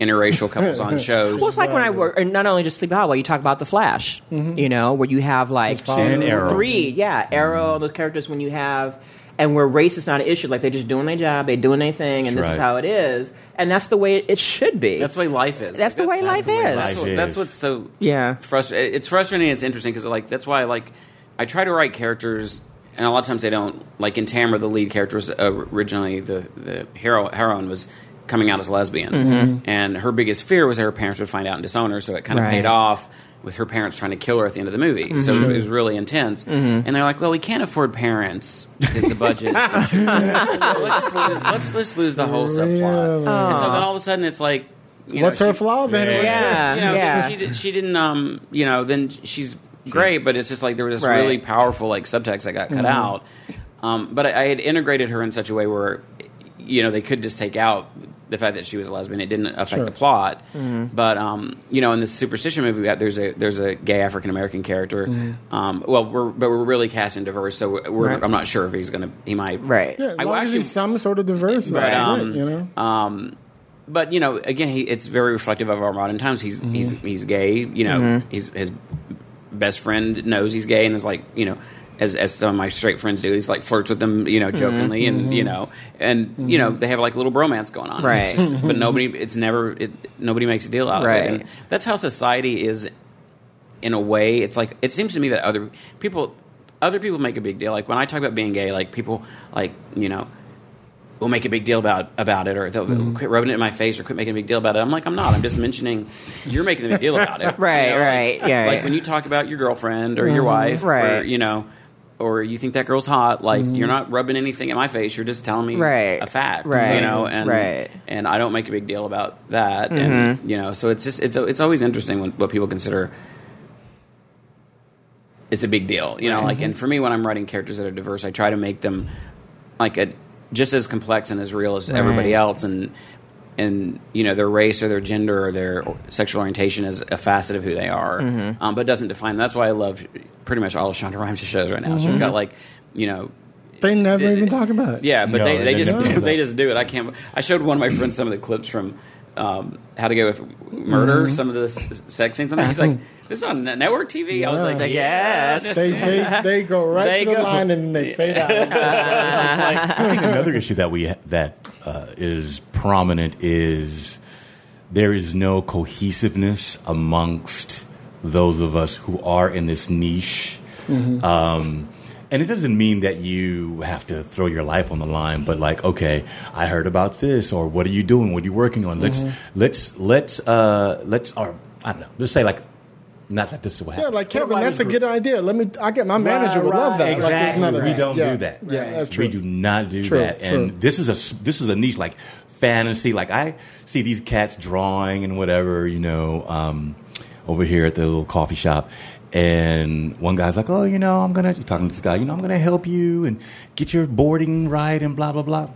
interracial couples on shows Well, it's like when I work, and not only just Sleepy Hollow, you talk about the Flash, you know, where you have like His father. And Arrow. three, yeah, Arrow, those characters when you have, and where race is not an issue, like they're just doing their job, they're doing their thing, and this is how it is, and that's the way it should be. that's the way life is That's the way life is. that's, life what- is. that's what's so Yeah. frustrating it's frustrating it's interesting because like that's why like i try to write characters and a lot of times they don't like in tamra the lead character was uh, originally the the hero heroine was coming out as lesbian Mm-hmm. and her biggest fear was that her parents would find out and disown her so it kind of Right. paid off with her parents trying to kill her at the end of the movie so it was, it was really intense and they're like well we can't afford parents because the budget is such a- let's, just lose, let's, let's lose the whole subplot and so then all of a sudden it's like you know, What's her she- flaw then? Yeah. Yeah, you know, yeah. she, did, she didn't, um, you know, then she's great, but it's just like there was this Right. really powerful like subtext that got cut out. Um, but I, I had integrated her in such a way where, you know, they could just take out the fact that she was a lesbian. It didn't affect Sure. the plot. But um, you know, in the superstition movie, we got- there's a there's a gay African American character. Um, well, we're but we're really casting diverse, so we're, we're Right. I'm not sure if he's gonna he might Right. Yeah, as I long actually- some sort of diverse, but that's um, great, you know. um, but you know, again, he, it's very reflective of our modern times. He's Mm-hmm. he's he's gay. You know, he's his best friend knows he's gay and is like, you know. As, as some of my straight friends do, he's like flirts with them, you know, jokingly, Mm-hmm. and you know, and you know, they have like a little bromance going on, Right. Just- but nobody, it's never, it, nobody makes a deal out of it, and that's how society is. In a way, it's like it seems to me that other people, other people make a big deal. Like when I talk about being gay, like people, like you know, will make a big deal about about it, or they'll Mm-hmm. quit rubbing it in my face, or quit making a big deal about it. I'm like, I'm not. I'm just mentioning you're making a big deal about it, Right, You know, right, like, yeah, Like yeah. when you talk about your girlfriend or your wife, or Right. you know. Or you think that girl's hot? Like you're not rubbing anything in my face. You're just telling me Mm-hmm. Right. a fact, Right. You know, and Right. Mm-hmm. and I don't make a big deal about that. And you know, so it's just it's it's always interesting when what people consider is a big deal. You know, like and for me when I'm writing characters that are diverse, I try to make them like a just as complex and as real as everybody else and and you know their race or their gender or their sexual orientation is a facet of who they are, Mm-hmm. um, but doesn't define. them. That's why I love pretty much all of Shonda Rhimes' shows right now. She's got like you know They never it- even talk about it. yeah, but No, they, they they just didn't do they just do it. I can't. I showed one of my friends some of the clips from um, How to Get with Murder. Some of the s- sex scenes. on there. He's like, "This is on network TV." I was like, Yeah. "Yes." They, they, they go right They to the go. line and they fade out. I think another issue that we that uh, is prominent is there is no cohesiveness amongst those of us who are in this niche. Um, and it doesn't mean that you have to throw your life on the line, but like, okay, I heard about this, or what are you doing? What are you working on? Let's let's let's uh, let's or I don't know. Let's say like, not that this is what Yeah, like Kevin, that's a good idea. Let me. I get my manager would love that. Exactly. none of we that. don't yeah. do that. Yeah, that's true. We do not do True, that. And true. this is a this is a niche like fantasy. Like I see these cats drawing and whatever, you know, um, over here at the little coffee shop. And one guy's like, "Oh, you know, I'm gonna you're talking to this guy. You know, I'm gonna help you and get your boarding right and blah blah blah."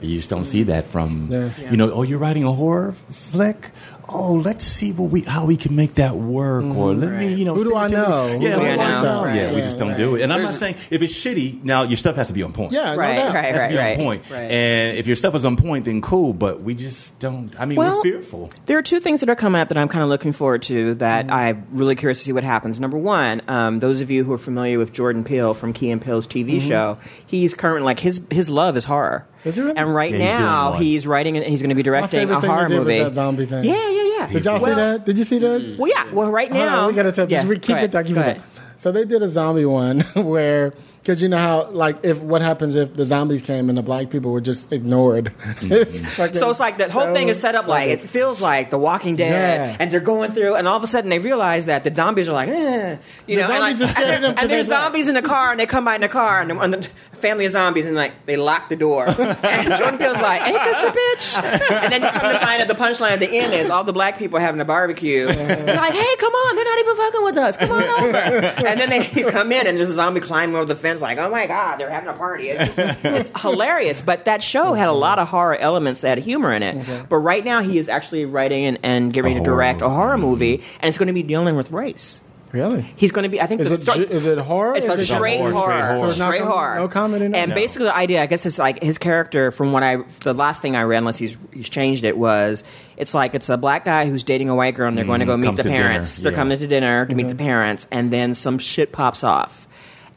You just don't see that from Yeah. you know. Oh, you're writing a horror flick. Oh, let's see what we how we can make that work. Or mm-hmm. let me, you know, Who do I it to me. know? Who Yeah, do we I don't know? know. Right. Yeah, we Yeah, just don't right. do it. And I'm not There's- saying if it's shitty, now your stuff has to be on point. Yeah, no Right, doubt. right, It has to be right. on point. Right. And if your stuff is on point, then cool. But we just don't. I mean, Well, we're fearful. There are two things that are coming up that I'm kind of looking forward to that mm-hmm. I'm really curious to see what happens. Number one, um, those of you who are familiar with Jordan Peele from Key and Peele's TV mm-hmm. show, he's currently like his his love is horror. Is he really? And right Yeah, he's doing now one. he's writing and he's going to be directing favorite a thing horror they did movie. was that zombie thing. Yeah, yeah, yeah. yeah. Did y'all see that? Did you see that? Well, yeah. Well, right now on, we gotta tell. Yeah, we go keep ahead, it. Keep go it. So they did a zombie one where Because you know how, like, if what happens if the zombies came and the black people were just ignored? it's So it's like that whole so thing is set up like it feels like The Walking Dead, Yeah. and they're going through, and all of a sudden they realize that the zombies are like, eh, you The know, and, like, zombies are scared of them 'cause and there's they're zombies in the car, and they come by in the car, and the, and the family of zombies, and like they lock the door, and Jordan Peele's like, ain't this a bitch? And then you come to find out the punchline at the end is all the black people having a barbecue. They're like, hey, come on, they're not even fucking with us, come on over. And then they come in, and there's a zombie climbing over the fence, like, oh my god, they're having a party. It's, just, it's hilarious. But that show had a lot of horror elements that had humor in it. But right now, he is actually writing and, and getting ready to direct a horror movie, and it's going to be dealing with race. Really? He's going to be. I think Is the it, ju- is it horror? it's a it straight horror, horror. straight horror. So Straight com- horror. no comedy, no- And No. basically, the idea, I guess, is like his character. From what I, the last thing I read, unless he's he's changed it, was it's like it's a black guy who's dating a white girl, and they're going to go Mm, meet the to dinner, parents. They're yeah. coming to dinner to meet the Mm-hmm. parents, and then some shit pops off.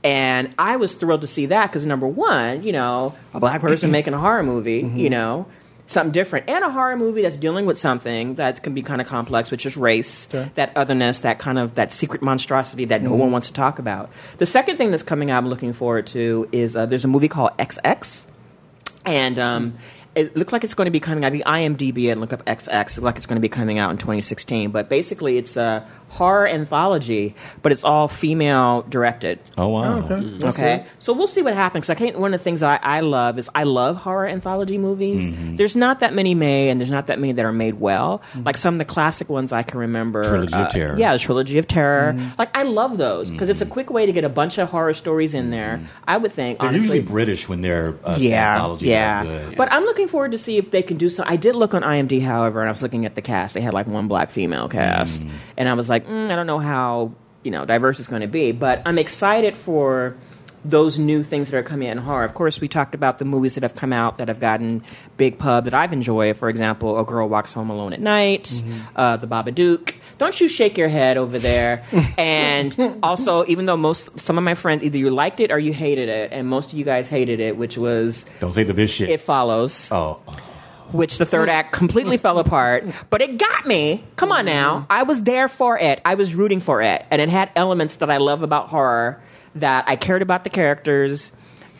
And I was thrilled to see that because number one, you know, a black person making a horror movie, Mm-hmm. you know, something different, and a horror movie that's dealing with something that can be kind of complex, which is race, Sure. that otherness, that kind of that secret monstrosity that Mm-hmm. no one wants to talk about. The second thing that's coming out, I'm looking forward to, is uh, there's a movie called XX, and um, it looked like it's going to be coming out. Be IMDb and look up XX. It looked like it's going to be coming out in 2016. But basically, it's a horror anthology, but it's all female directed. Oh wow. Oh, okay. Okay, so we'll see what happens. 'Cause I can't. One of the things that I, I love is I love horror anthology movies. Mm-hmm. There's not that many made, and there's not that many that are made well. Like some of the classic ones I can remember. Mm-hmm. Trilogy of uh, Terror. Yeah, the trilogy of terror. Mm-hmm. Like I love those because it's a quick way to get a bunch of horror stories in there. I would think Mm-hmm. They're honestly, usually British when they're uh, yeah, anthology. yeah. They're. But I'm looking forward to see if they can do so. I did look on IMDb, however, and I was looking at the cast. They had like one black female cast, and I was like, mm, I don't know how you know diverse it's going to be, but I'm excited for those new things that are coming out in horror. Of course, we talked about the movies that have come out that have gotten big pub that I've enjoyed. For example, A Girl Walks Home Alone at Night, uh, The Babadook. Don't you shake your head over there. and also, even though most some of my friends either you liked it or you hated it, and most of you guys hated it, which was Don't say the this shit. It Follows oh, which the third act completely fell apart. But it got me. Come on now. I was there for it. I was rooting for it. And it had elements that I love about horror that I cared about the characters.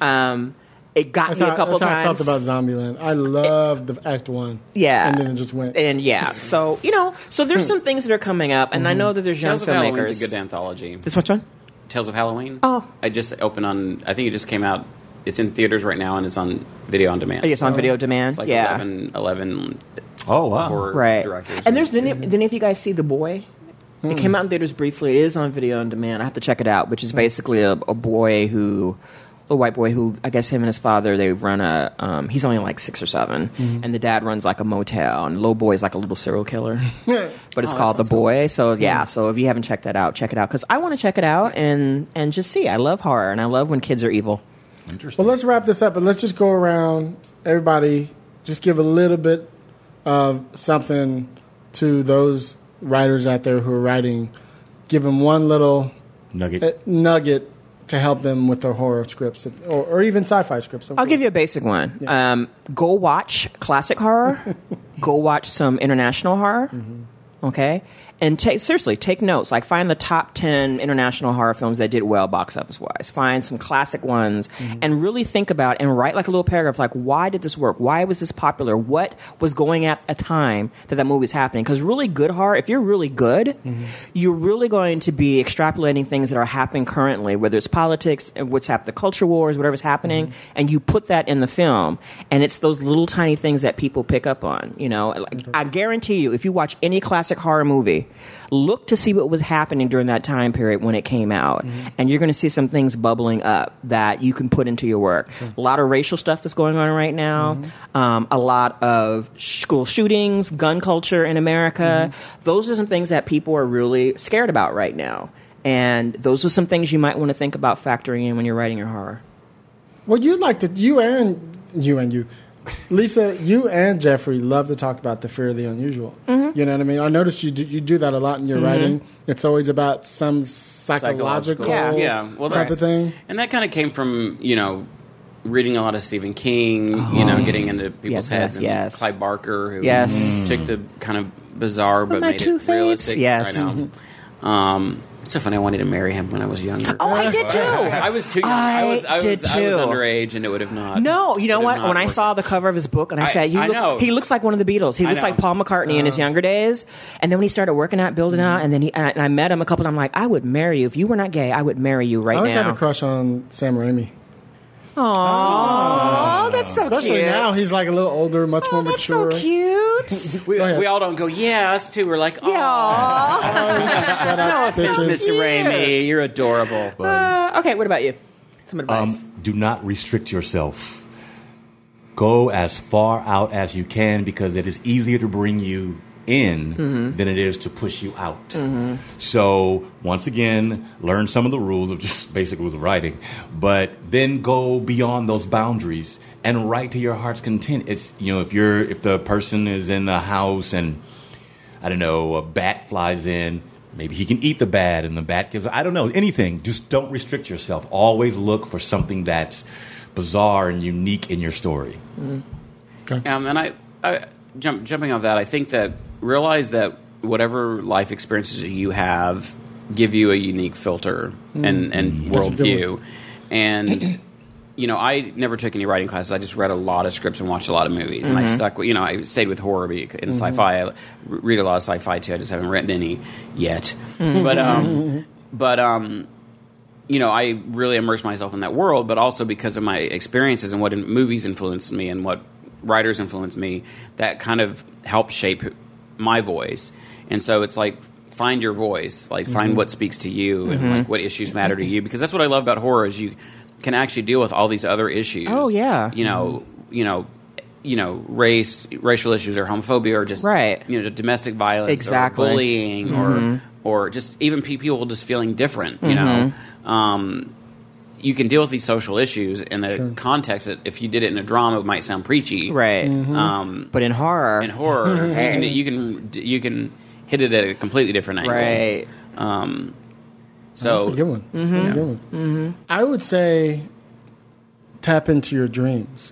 Um, it got That's me how, a couple that's how I times. felt about Zombieland. I loved the Act One. yeah. and then it just went. And yeah. So, you know, so there's hmm. some things that are coming up. And I mm-hmm. know that there's young Tales of Halloween's filmmakers. a good anthology. This which one? Tales of Halloween. Oh. I just opened on. I think it just came out. It's in theaters right now, and it's on video on demand. Oh, it's on video demand. It's like yeah. 11, 11 oh wow. Right. directors. And there's, did any, did any of you guys see The Boy? It hmm. came out in theaters briefly. It is on video on demand. I have to check it out, which is hmm. basically a, a boy who, a white boy who, I guess him and his father, they run a, um, he's only like six or 7 and the dad runs like a motel, and little boy is like a little serial killer. but it's Oh, called The sounds cool. Boy. So, yeah, so if you haven't checked that out, check it out. Because I want to check it out and, and just see. I love horror, and I love when kids are evil. Interesting. Well, let's wrap this up and let's just go around. Everybody, just give a little bit of something to those writers out there who are writing. Give them one little Nugget. uh, nugget to help them with their horror scripts or, or even sci-fi scripts. I'll give you a basic one. Um, go watch classic horror. go watch some international horror. Okay, and take seriously take notes. Like find the top ten international horror films that did well box office wise. Find some classic ones mm-hmm. and really think about and write like a little paragraph. Like why did this work? Why was this popular? What was going at a time that that movie was happening? Because really good horror, if you're really good, mm-hmm. you're really going to be extrapolating things that are happening currently, whether it's politics, and what's happening, the culture wars, whatever's happening, mm-hmm. and you put that in the film, and it's those little tiny things that people pick up on. You know, like, I guarantee you, if you watch any classic horror movie, look to see what was happening during that time period when it came out, mm-hmm. and you're going to see some things bubbling up that you can put into your work. A lot of racial stuff that's going on right now, mm-hmm. um, a lot of school shootings, gun culture in America. Mm-hmm. Those are some things that people are really scared about right now. And those are some things you might want to think about factoring in when you're writing your horror. Well, you'd like to you and you and you, Lisa, you and Jeffrey love to talk about the fear of the unusual. Mm-hmm. You know what I mean? I notice you do, you do that a lot in your writing. It's always about some psychological, Yeah. yeah. Well, type that's- of thing. And that kind of came from you know reading a lot of Stephen King. You know, getting into people's. Yes, heads. yes, and yes. Clive Barker, who Yes. took the kind of bizarre but my made it Two-Face? realistic. Yes. I know. Um, It's so funny. I wanted to marry him when I was younger. Oh, I did too. I was too young. I, I was. I did was. I was too. underage, and it would have not. No, you know what? When I saw out. the cover of his book, and I, I- said, "You I look, know. he looks like one of the Beatles. He looks like Paul McCartney in his younger days." And then when he started working out, building mm-hmm. out, and then he and I, and I met him a couple. I'm like, I would marry you if you were not gay. I would marry you right now. I always now. had a crush on Sam Raimi. Aww, that's so Especially cute. now, he's like a little older, much more oh, that's mature. so cute. we, ahead. we all don't go. Yeah, us too. We're like, oh, Aw. Shut up, thanks, bitches. Mr. Raimi. You're adorable. Uh, okay, what about you? Some advice. Um, do not restrict yourself. Go as far out as you can because it is easier to bring you in Mm-hmm. than it is to push you out. So, once again, learn some of the rules of just basic rules of writing, but then go beyond those boundaries and write to your heart's content. It's, you know, if you're, if the person is in a house and I don't know, a bat flies in. Maybe he can eat the bat, and the bat gives. I don't know anything. Just don't restrict yourself. Always look for something that's bizarre and unique in your story. Um, and I, I jump, jumping off that, I think that realize that whatever life experiences you have give you a unique filter mm-hmm. and, and That's a good worldview. And, you know, I never took any writing classes. I just read a lot of scripts and watched a lot of movies. And I mm-hmm. stuck with, you know, I stayed with horror be- and mm-hmm. sci fi. I read a lot of sci fi too. I just haven't written any yet. But, um, but, um, you know, I really immersed myself in that world, but also because of my experiences and what in, movies influenced me and what writers influenced me, that kind of helped shape my voice. And so it's like find your voice, like find mm-hmm. what speaks to you and like mm-hmm. what issues matter to you, because that's what I love about horror is you can actually deal with all these other issues. Oh, yeah. you know, mm-hmm. you know. You know, race, racial issues, or homophobia, or just Right. You know, domestic violence, Exactly. or bullying, or or just even people just feeling different. You know, um, you can deal with these social issues in a context that if you did it in a drama, it might sound preachy. right. Um, But in horror, in horror, you, can, you can you can hit it at a completely different angle. right. Um, That's so a good one. That's a good one. I would say tap into your dreams.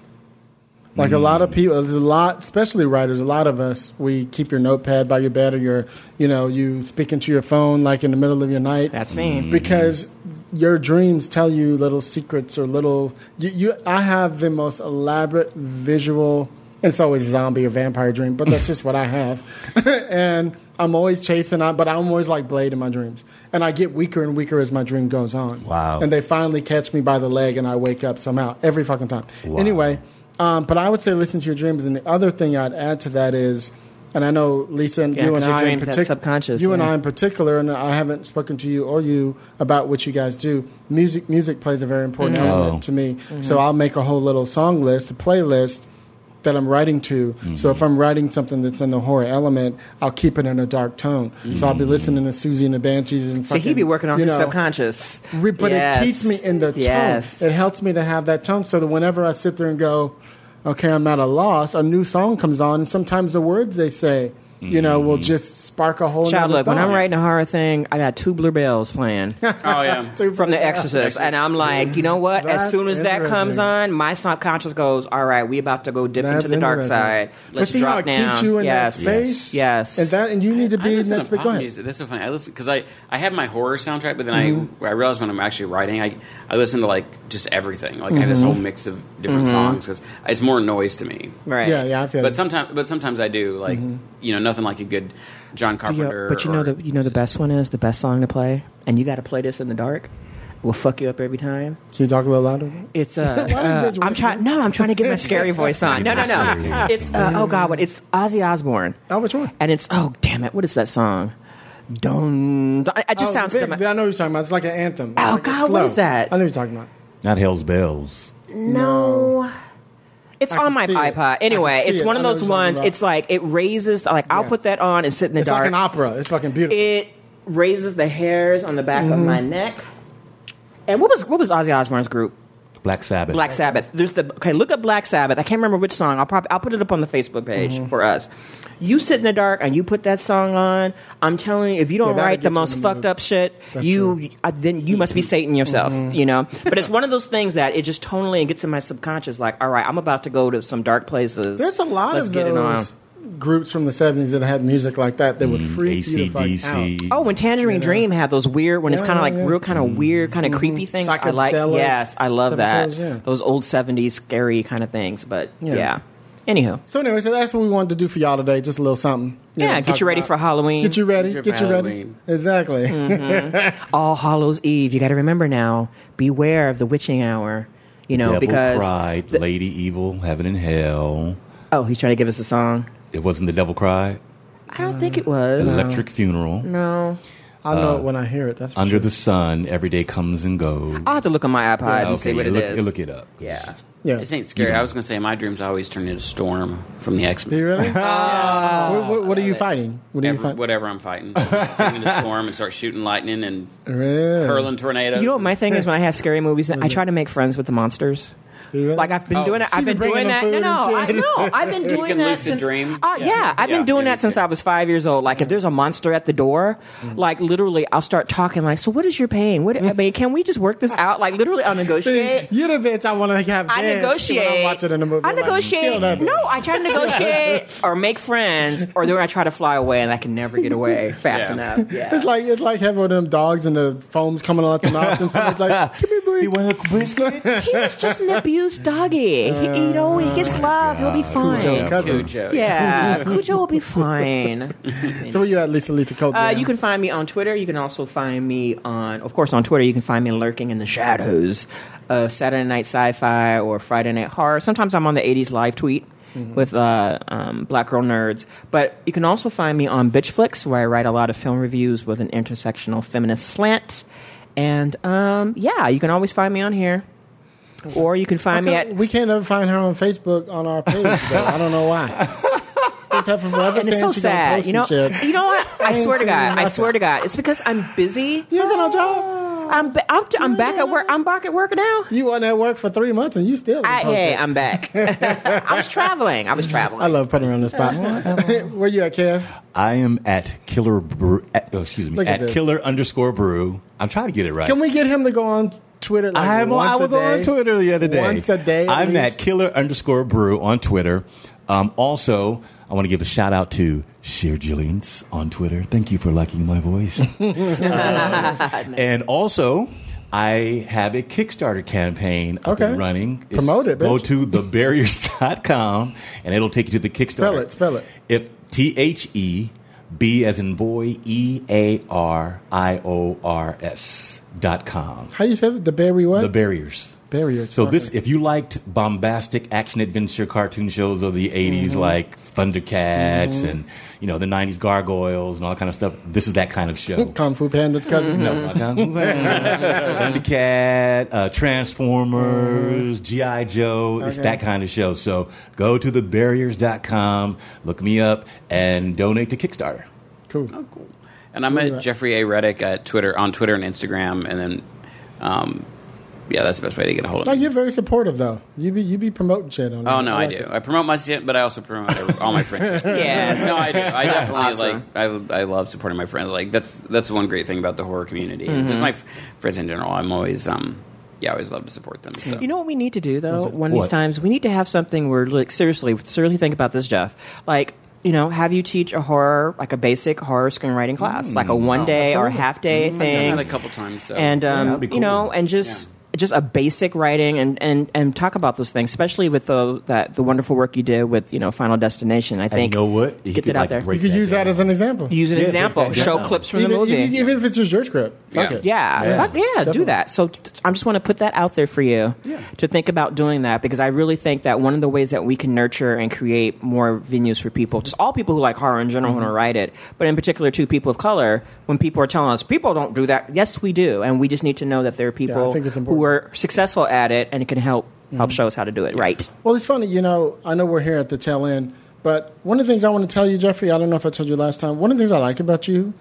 Like a mm. lot of people, there's a lot, especially writers. A lot of us, we keep your notepad by your bed, or your, you know, you speak into your phone like in the middle of your night. That's me. Mm. because your dreams tell you little secrets or little. You, you I have the most elaborate visual. and It's always a zombie or vampire dream, but that's just what I have. and I'm always chasing out, but I'm always like Blade in my dreams. And I get weaker and weaker as my dream goes on. Wow. And they finally catch me by the leg and I wake up somehow every fucking time. Wow. Anyway, um, but I would say listen to your dreams. And the other thing I'd add to that is, and I know Lisa and Yeah, you and I in dreams have particular, subconscious, you and. I in particular, and I haven't spoken to you or you about what you guys do. Music, music plays a very important Mm-hmm. element Oh. to me. So I'll make a whole little song list, a playlist that I'm writing to. So if I'm writing something that's in the horror element, I'll keep it in a dark tone. So I'll be listening to Siouxsie and the Banshees and So fucking, he be working on you his know, subconscious. Re- But Yes. it keeps me in the tone. It helps me to have that tone so that whenever I sit there and go, okay, I'm at a loss, a new song comes on, and sometimes the words they say, you know, will just spark a whole Child, nother look, when I'm writing a horror thing, I got Tubular Bells playing oh yeah, from The Exorcist, and I'm like, you know what? As soon as that comes on, my subconscious goes, "All right, we about to go dip That's into the dark side. Let's see drop how it down." keeps you in yes. that space? Yes. And that, and you need to be listen next. to But pop go ahead. music. That's so funny. I listen because I, I have my horror soundtrack, but then Mm-hmm. I I realize when I'm actually writing, I I listen to like just everything. Like I have Mm-hmm. this whole mix of different songs because it's more noise to me. right. Yeah, yeah, I feel But it. sometimes, but sometimes I do like Mm-hmm. you know nothing like a good John Carpenter. but you know or- the you know the best one is the best song to play, and you got to play this in the dark. Will fuck you up every time. Can you talk a little louder? It's uh, uh I'm trying. No, I'm trying to get my scary voice on. No, no, no. It's uh, oh god, what? It's Ozzy Osbourne. Oh, which one? And it's oh damn it, what is that song? Don't. I, I just oh, sounds. big- dumb. I know what you're talking about. It's like an anthem. Oh, Like God, what slow. is that? I know what you're talking about. Not Hell's Bells. No. It's I on my see it. iPod. Anyway, it's one I of those what you're talking ones. It's like it raises. Like I'll put that on and sit in the It's dark. like an opera. It's fucking beautiful. it raises the hairs on the back of my Mm-hmm. neck. And what was what was Ozzy Osbourne's group? Black Sabbath. Black Sabbath. There's the okay. Look up Black Sabbath. I can't remember which song. I'll probably I'll put it up on the Facebook page Mm-hmm. for us. You sit in the dark and you put that song on. I'm telling you, if you don't that'll write the most the fucked up shit, That's you uh, then you must be Satan yourself. Mm-hmm. You know. But it's one of those things that it just totally gets in my subconscious. Like, all right, I'm about to go to some dark places. There's a lot Let's of get it on. those groups from the seventies that had music like that that would mm, freak you the fuck out. Oh, when Tangerine Dream had those weird, when it's Yeah, kind of like yeah. real, kind of mm-hmm. weird, kind of mm-hmm. creepy things. I like. Psychedelic Yes, I love type that. things, yeah. Those old '70s scary kind of things. But Yeah. yeah. Anywho, So anyway, so that's what we wanted to do for y'all today. Just a little something. you yeah, know, get talk you ready about- for Halloween. Get you ready. Get Get you you for ready. Halloween. Exactly. Mm-hmm. All Hallows Eve. You got to remember now. Beware of the witching hour. You know Devil because cried, the- Lady Evil, Heaven and Hell. oh, he's trying to give us a song. It wasn't the Devil Cry. I don't think it was. Electric Funeral. No, I know uh, it when I hear it. That's for Under sure. the Sun. Every day comes and goes. I'll have to look on my iPod and see what you it look, is. you look it up. Yeah. yeah. This ain't scary. I was going to say, my dreams, always turn into Storm from the X Do Men. you really? what, what, what are you fighting? What are you fighting? Whatever I'm fighting. Just turn into Storm and start shooting lightning and Really? hurling tornadoes. You know what my thing is when I have scary movies, I try to make friends with the monsters. Do you really? Like I've been Oh, doing it. I've been been doing that. No, no, I shit? know. I've been doing can that since. dream. Uh, yeah, I've Yeah, been doing yeah, that since too. I was five years old. Like if there's a monster at the door, like literally, I'll start talking. Like, so what is your pain? What I mean, can we just work this out? Like literally, I'll See, negotiate. you're the bitch I want to have. I dead negotiate. When I'm watching in the movie. I I'm like, negotiate. kill that bitch. no, I try to negotiate or make friends, or then I try to fly away and I can never get away fast Yeah. enough. Yeah. It's like it's like having one of them dogs and the foam's coming out the mouth and somebody's like, "Give me a break." You want a biscuit? he was just an abused doggy. He, you know, he gets love. He'll be fine. Cujo, cousin. Cujo. Yeah, Cujo will be fine. So where you at, Lisa Lisa Coach? Uh, you can find me on Twitter. You can also find me on, of course, on Twitter. You can find me lurking in the shadows of Saturday Night Sci-Fi or Friday Night Horror. Sometimes I'm on the '80s live tweet with uh, um, Black Girl Nerds. But you can also find me on Bitch Flicks, where I write a lot of film reviews with an intersectional feminist slant. And um, yeah, you can always find me on here, or you can find me at we can't ever find her on Facebook on our page. though. I don't know why. Just have forever and it's so sad. You know, you know what? I ain't swear to God, I swear to God, it's because I'm busy. You ain't got no job. I'm ba- I'm, I'm back at work. I'm back at work now. You weren't at work for three months and you still. I, hey. I'm back. I was traveling. I was traveling. I love putting her on the spot. Where you at, Kev? I am at Killer Brew. At, oh, excuse me. Look at At. Killer underscore Brew. I'm trying to get it right. Can we get him to go on Twitter? Like I'm, I was on Twitter the other day. Once a day. I'm least? at Killer underscore Brew on Twitter. Um, also, I want to give a shout out to Sheer Jillians on Twitter. Thank you for liking my voice. Uh, And also, I have a Kickstarter campaign up Okay. and running. Promote it, Go bitch. to thebarriers.com and it'll take you to the Kickstarter. Spell it, spell it. If T H E B as in boy E A R I O R S dot com. How do you say it? The berry what? The barriers. barriers. So this, if you liked bombastic action adventure cartoon shows of the '80s, Mm-hmm. like Thundercats and you know the '90s Gargoyles and all that kind of stuff, this is that kind of show. Kung Fu Panda's cousin. No, not Kung Fu Panda. Thundercat, uh, Transformers, GI Joe. It's Mm-hmm. That kind of show. So go to thebarriers.com, look me up, and donate to Kickstarter. Cool. Cool. And I'm you at at? Jeffrey A. Reddick at Twitter on Twitter and Instagram, and then, um, yeah, that's the best way to get a hold of No, me. you're very supportive though. You be you be promoting shit on. Oh no, I, like do. it. I promote my shit, but I also promote every- all my friends. Yes. no, I do. I definitely Awesome. like. I, I love supporting my friends. Like that's that's one great thing about the horror community. And Just my f- friends in general. I'm always um yeah, I always love to support them. So. You know what we need to do though? One of these times, we need to have something where, like, seriously, seriously think about this, Jeff. Like, you know, have you teach a horror, like a basic horror screenwriting class, like a one day or absolutely. half day I've done thing, that a couple times. So. and um, that'd be you know, and just. Just a basic writing and, and, and talk about those things, especially with the that the wonderful work you did with you know Final Destination. I And think you know what? You get could, that out like, there. You could use that as an example. use an Yeah, example, break show down. clips from even, the movie. even, even if it's just your script. Fuck Yeah. it. Yeah, Yeah. fuck yeah, do that. So t- I just want to put that out there for you to think about doing that because I really think that one of the ways that we can nurture and create more venues for people, just all people who like horror in general who want to write it, but in particular to people of color, when people are telling us people don't do that, yes we do, and we just need to know that there are people think who important. Are successful at it and it can help help mm-hmm. show us how to do it right. Well, it's funny, you know. I know we're here at the tail end, but one of the things I want to tell you, Jeffrey, I don't know if I told you last time. One of the things I like about you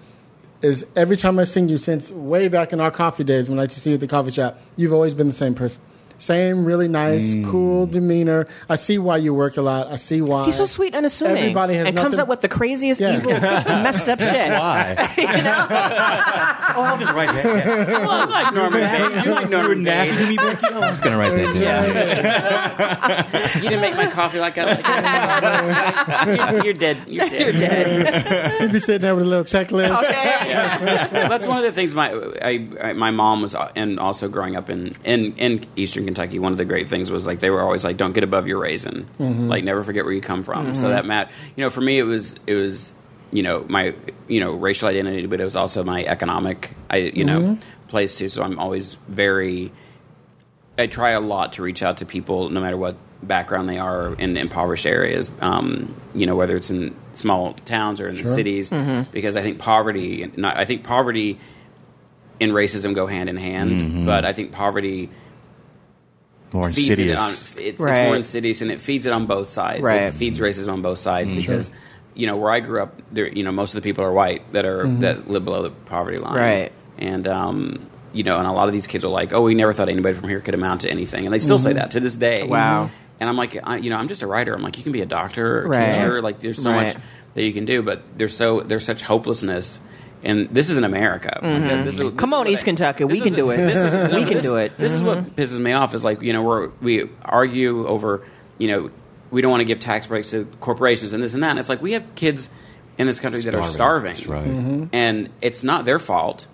is every time I've seen you since way back in our coffee days when I used to see you at the coffee shop, you've always been the same person. Same, really nice, Mm. cool demeanor. I see why you work a lot. I see why. He's so sweet and assuming. Everybody has and comes up with the craziest, Yeah. evil, messed up shit. Why? Oh, I'll just write that. down. Well, I'm like Norman Bates. You like You were Norman nasty to me, Becky. I'm just gonna write that down. You didn't make my coffee like I like. You're, you're dead. You're dead. You're dead. You'd be sitting there with a little checklist. Okay. That's one of the things my I, I, my mom was, and also growing up in, in in Eastern Kentucky, one of the great things was like they were always like, "Don't get above your raisin, mm-hmm. like never forget where you come from." So mm-hmm. that Matt, you know, for me it was it was you know my you know racial identity, but it was also my economic I you know mm-hmm. place too. So I'm always very I try a lot to reach out to people, no matter what background they are in impoverished areas. Um, you know, whether it's in small towns or in the cities, because I think poverty, not, I think poverty and racism go hand in hand. But I think poverty More feeds it on. insidious. It's, it's Right. more insidious, and it feeds it on both sides. Right. It feeds racism on both sides Mm-hmm. because. You know, where I grew up, there. You know, most of the people are white that are that live below the poverty line, Right. And um, you know, and a lot of these kids are like, "Oh, we never thought anybody from here could amount to anything," and they still say that to this day. Wow. And I'm like, I, you know, I'm just a writer. I'm like, you can be a doctor, or a Right. teacher. Like, there's so Right. much that you can do, but there's so there's such hopelessness. And this is in America. Like, uh, this is- this Mm-hmm. Come is on, what East Kentucky. We can is- do it. This is, We can this- do it. Mm-hmm. This is what pisses me off. Is like you know we're we argue over you know we don't want to give tax breaks to corporations and this and that. And it's like we have kids in this country that are starving, That's right. Mm-hmm. and it's not their fault.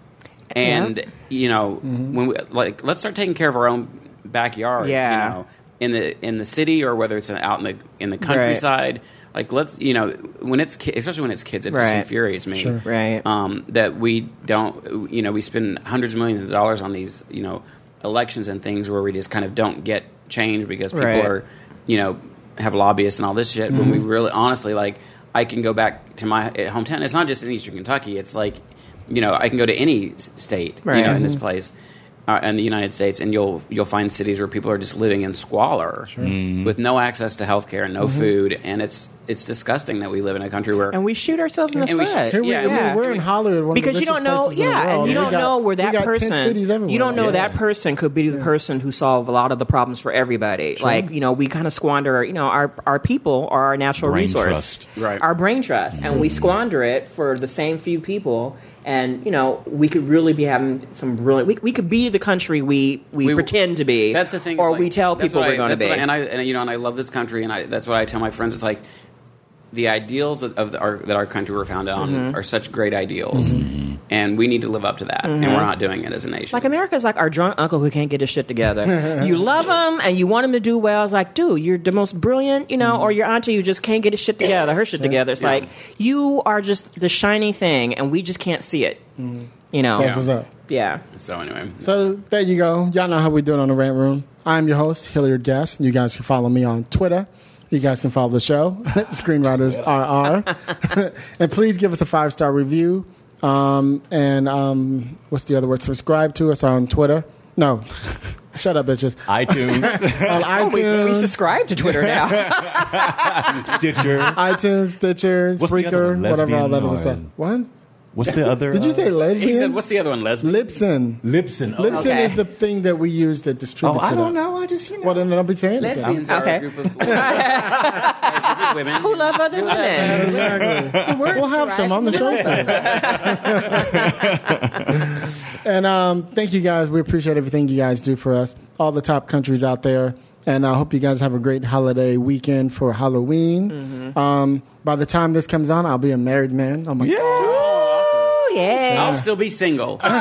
And Yeah. you know Mm-hmm. when we like let's start taking care of our own backyard. Yeah. You know, in the in the city or whether it's out in the in the countryside. Like let's you know when it's ki- especially when it's kids, it just Right. infuriates me. Sure. Right. Um, that we don't you know we spend hundreds of millions of dollars on these you know elections and things where we just kind of don't get change because people Right. are you know have lobbyists and all this shit. When we Mm-hmm. really honestly like I can go back to my uh, hometown. It's not just in Eastern Kentucky. It's like you know I can go to any s- state you know Right. in this place. Uh, in the United States, and you'll you'll find cities where people are just living in squalor mm-hmm. with no access to health care and no mm-hmm. food, and it's it's disgusting that we live in a country where and we shoot ourselves in the And we foot. should- Here we, Yeah, we- yeah. we're in Hollywood, one because of the you don't know, places in the yeah, world. and you We don't got- know where that person. You don't know Yeah. that person could be the person who solved a lot of the problems for everybody. Like you know, we kind of squander. You know, our our people are our natural Brain resource, trust. Right. Our brain trust, and we mm-hmm. squander it for the same few people. And you know, we could really be having some really We, we could be the country we we, We- pretend to be. That's the thing. or like- we tell people we're I- going to be. I- and I and you know, and I love this country, and I, that's what I tell my friends. It's like the ideals of, of the, our, that our country were founded on Mm-hmm. are such great ideals, Mm-hmm. and we need to live up to that, and we're mm-hmm. not doing it as a nation. Mm-hmm. Like America's like our drunk uncle who can't get his shit together. you love him and you want him to do well. It's like, dude, you're the most brilliant, you know, mm-hmm. or your auntie who just can't get his shit together, her shit together. It's Yeah. like you are just the shiny thing, and we just can't see it. You know, That's what's up. yeah. so anyway, So there you go. Y'all know how we do it on the Rant Room. I'm your host, Hilliard Guess. You guys can follow me on Twitter. You guys can follow the show, Screenwriters RR. and please give us a five star review. Um, and um, what's the other word? Subscribe to us on Twitter. No, shut up, bitches. iTunes, On Oh, we, iTunes, we subscribe to Twitter now. Stitcher. iTunes, Stitcher, What's Spreaker, whatever, all that other stuff. What? What's the other? Did you say uh, lesbian? he said, "What's the other one, lesbian?" Libsyn. Libsyn? Oh, Libsyn Okay. is the thing that we use that oh, distributes I it. don't know. I just you know. Well, then don't be saying it. Lesbians are Okay. a group of, a group of women who love other women. Exactly. we'll have some on the show. and um, thank you guys. We appreciate everything you guys do for us. All the top countries out there. And I hope you guys have a great holiday weekend for Halloween. Um, by the time this comes on, I'll be a married man. Oh my God. Oh yeah. I'll still be single. Find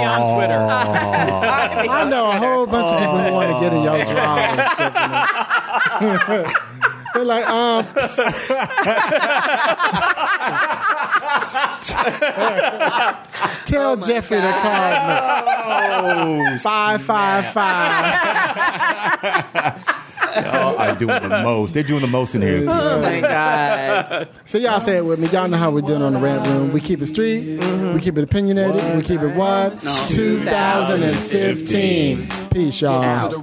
me on Twitter. I know a whole bunch of people who want to get in your drama and shit. man. They're like, um, tell Jeffrey to call me. Five five five. Oh, I'm doing the most. They're doing the most in here. Oh my god. So y'all say it with me. Y'all know how we're doing on the rant room. We keep it street. Mm-hmm. We keep it opinionated. We keep it what? 2015. Peace, y'all.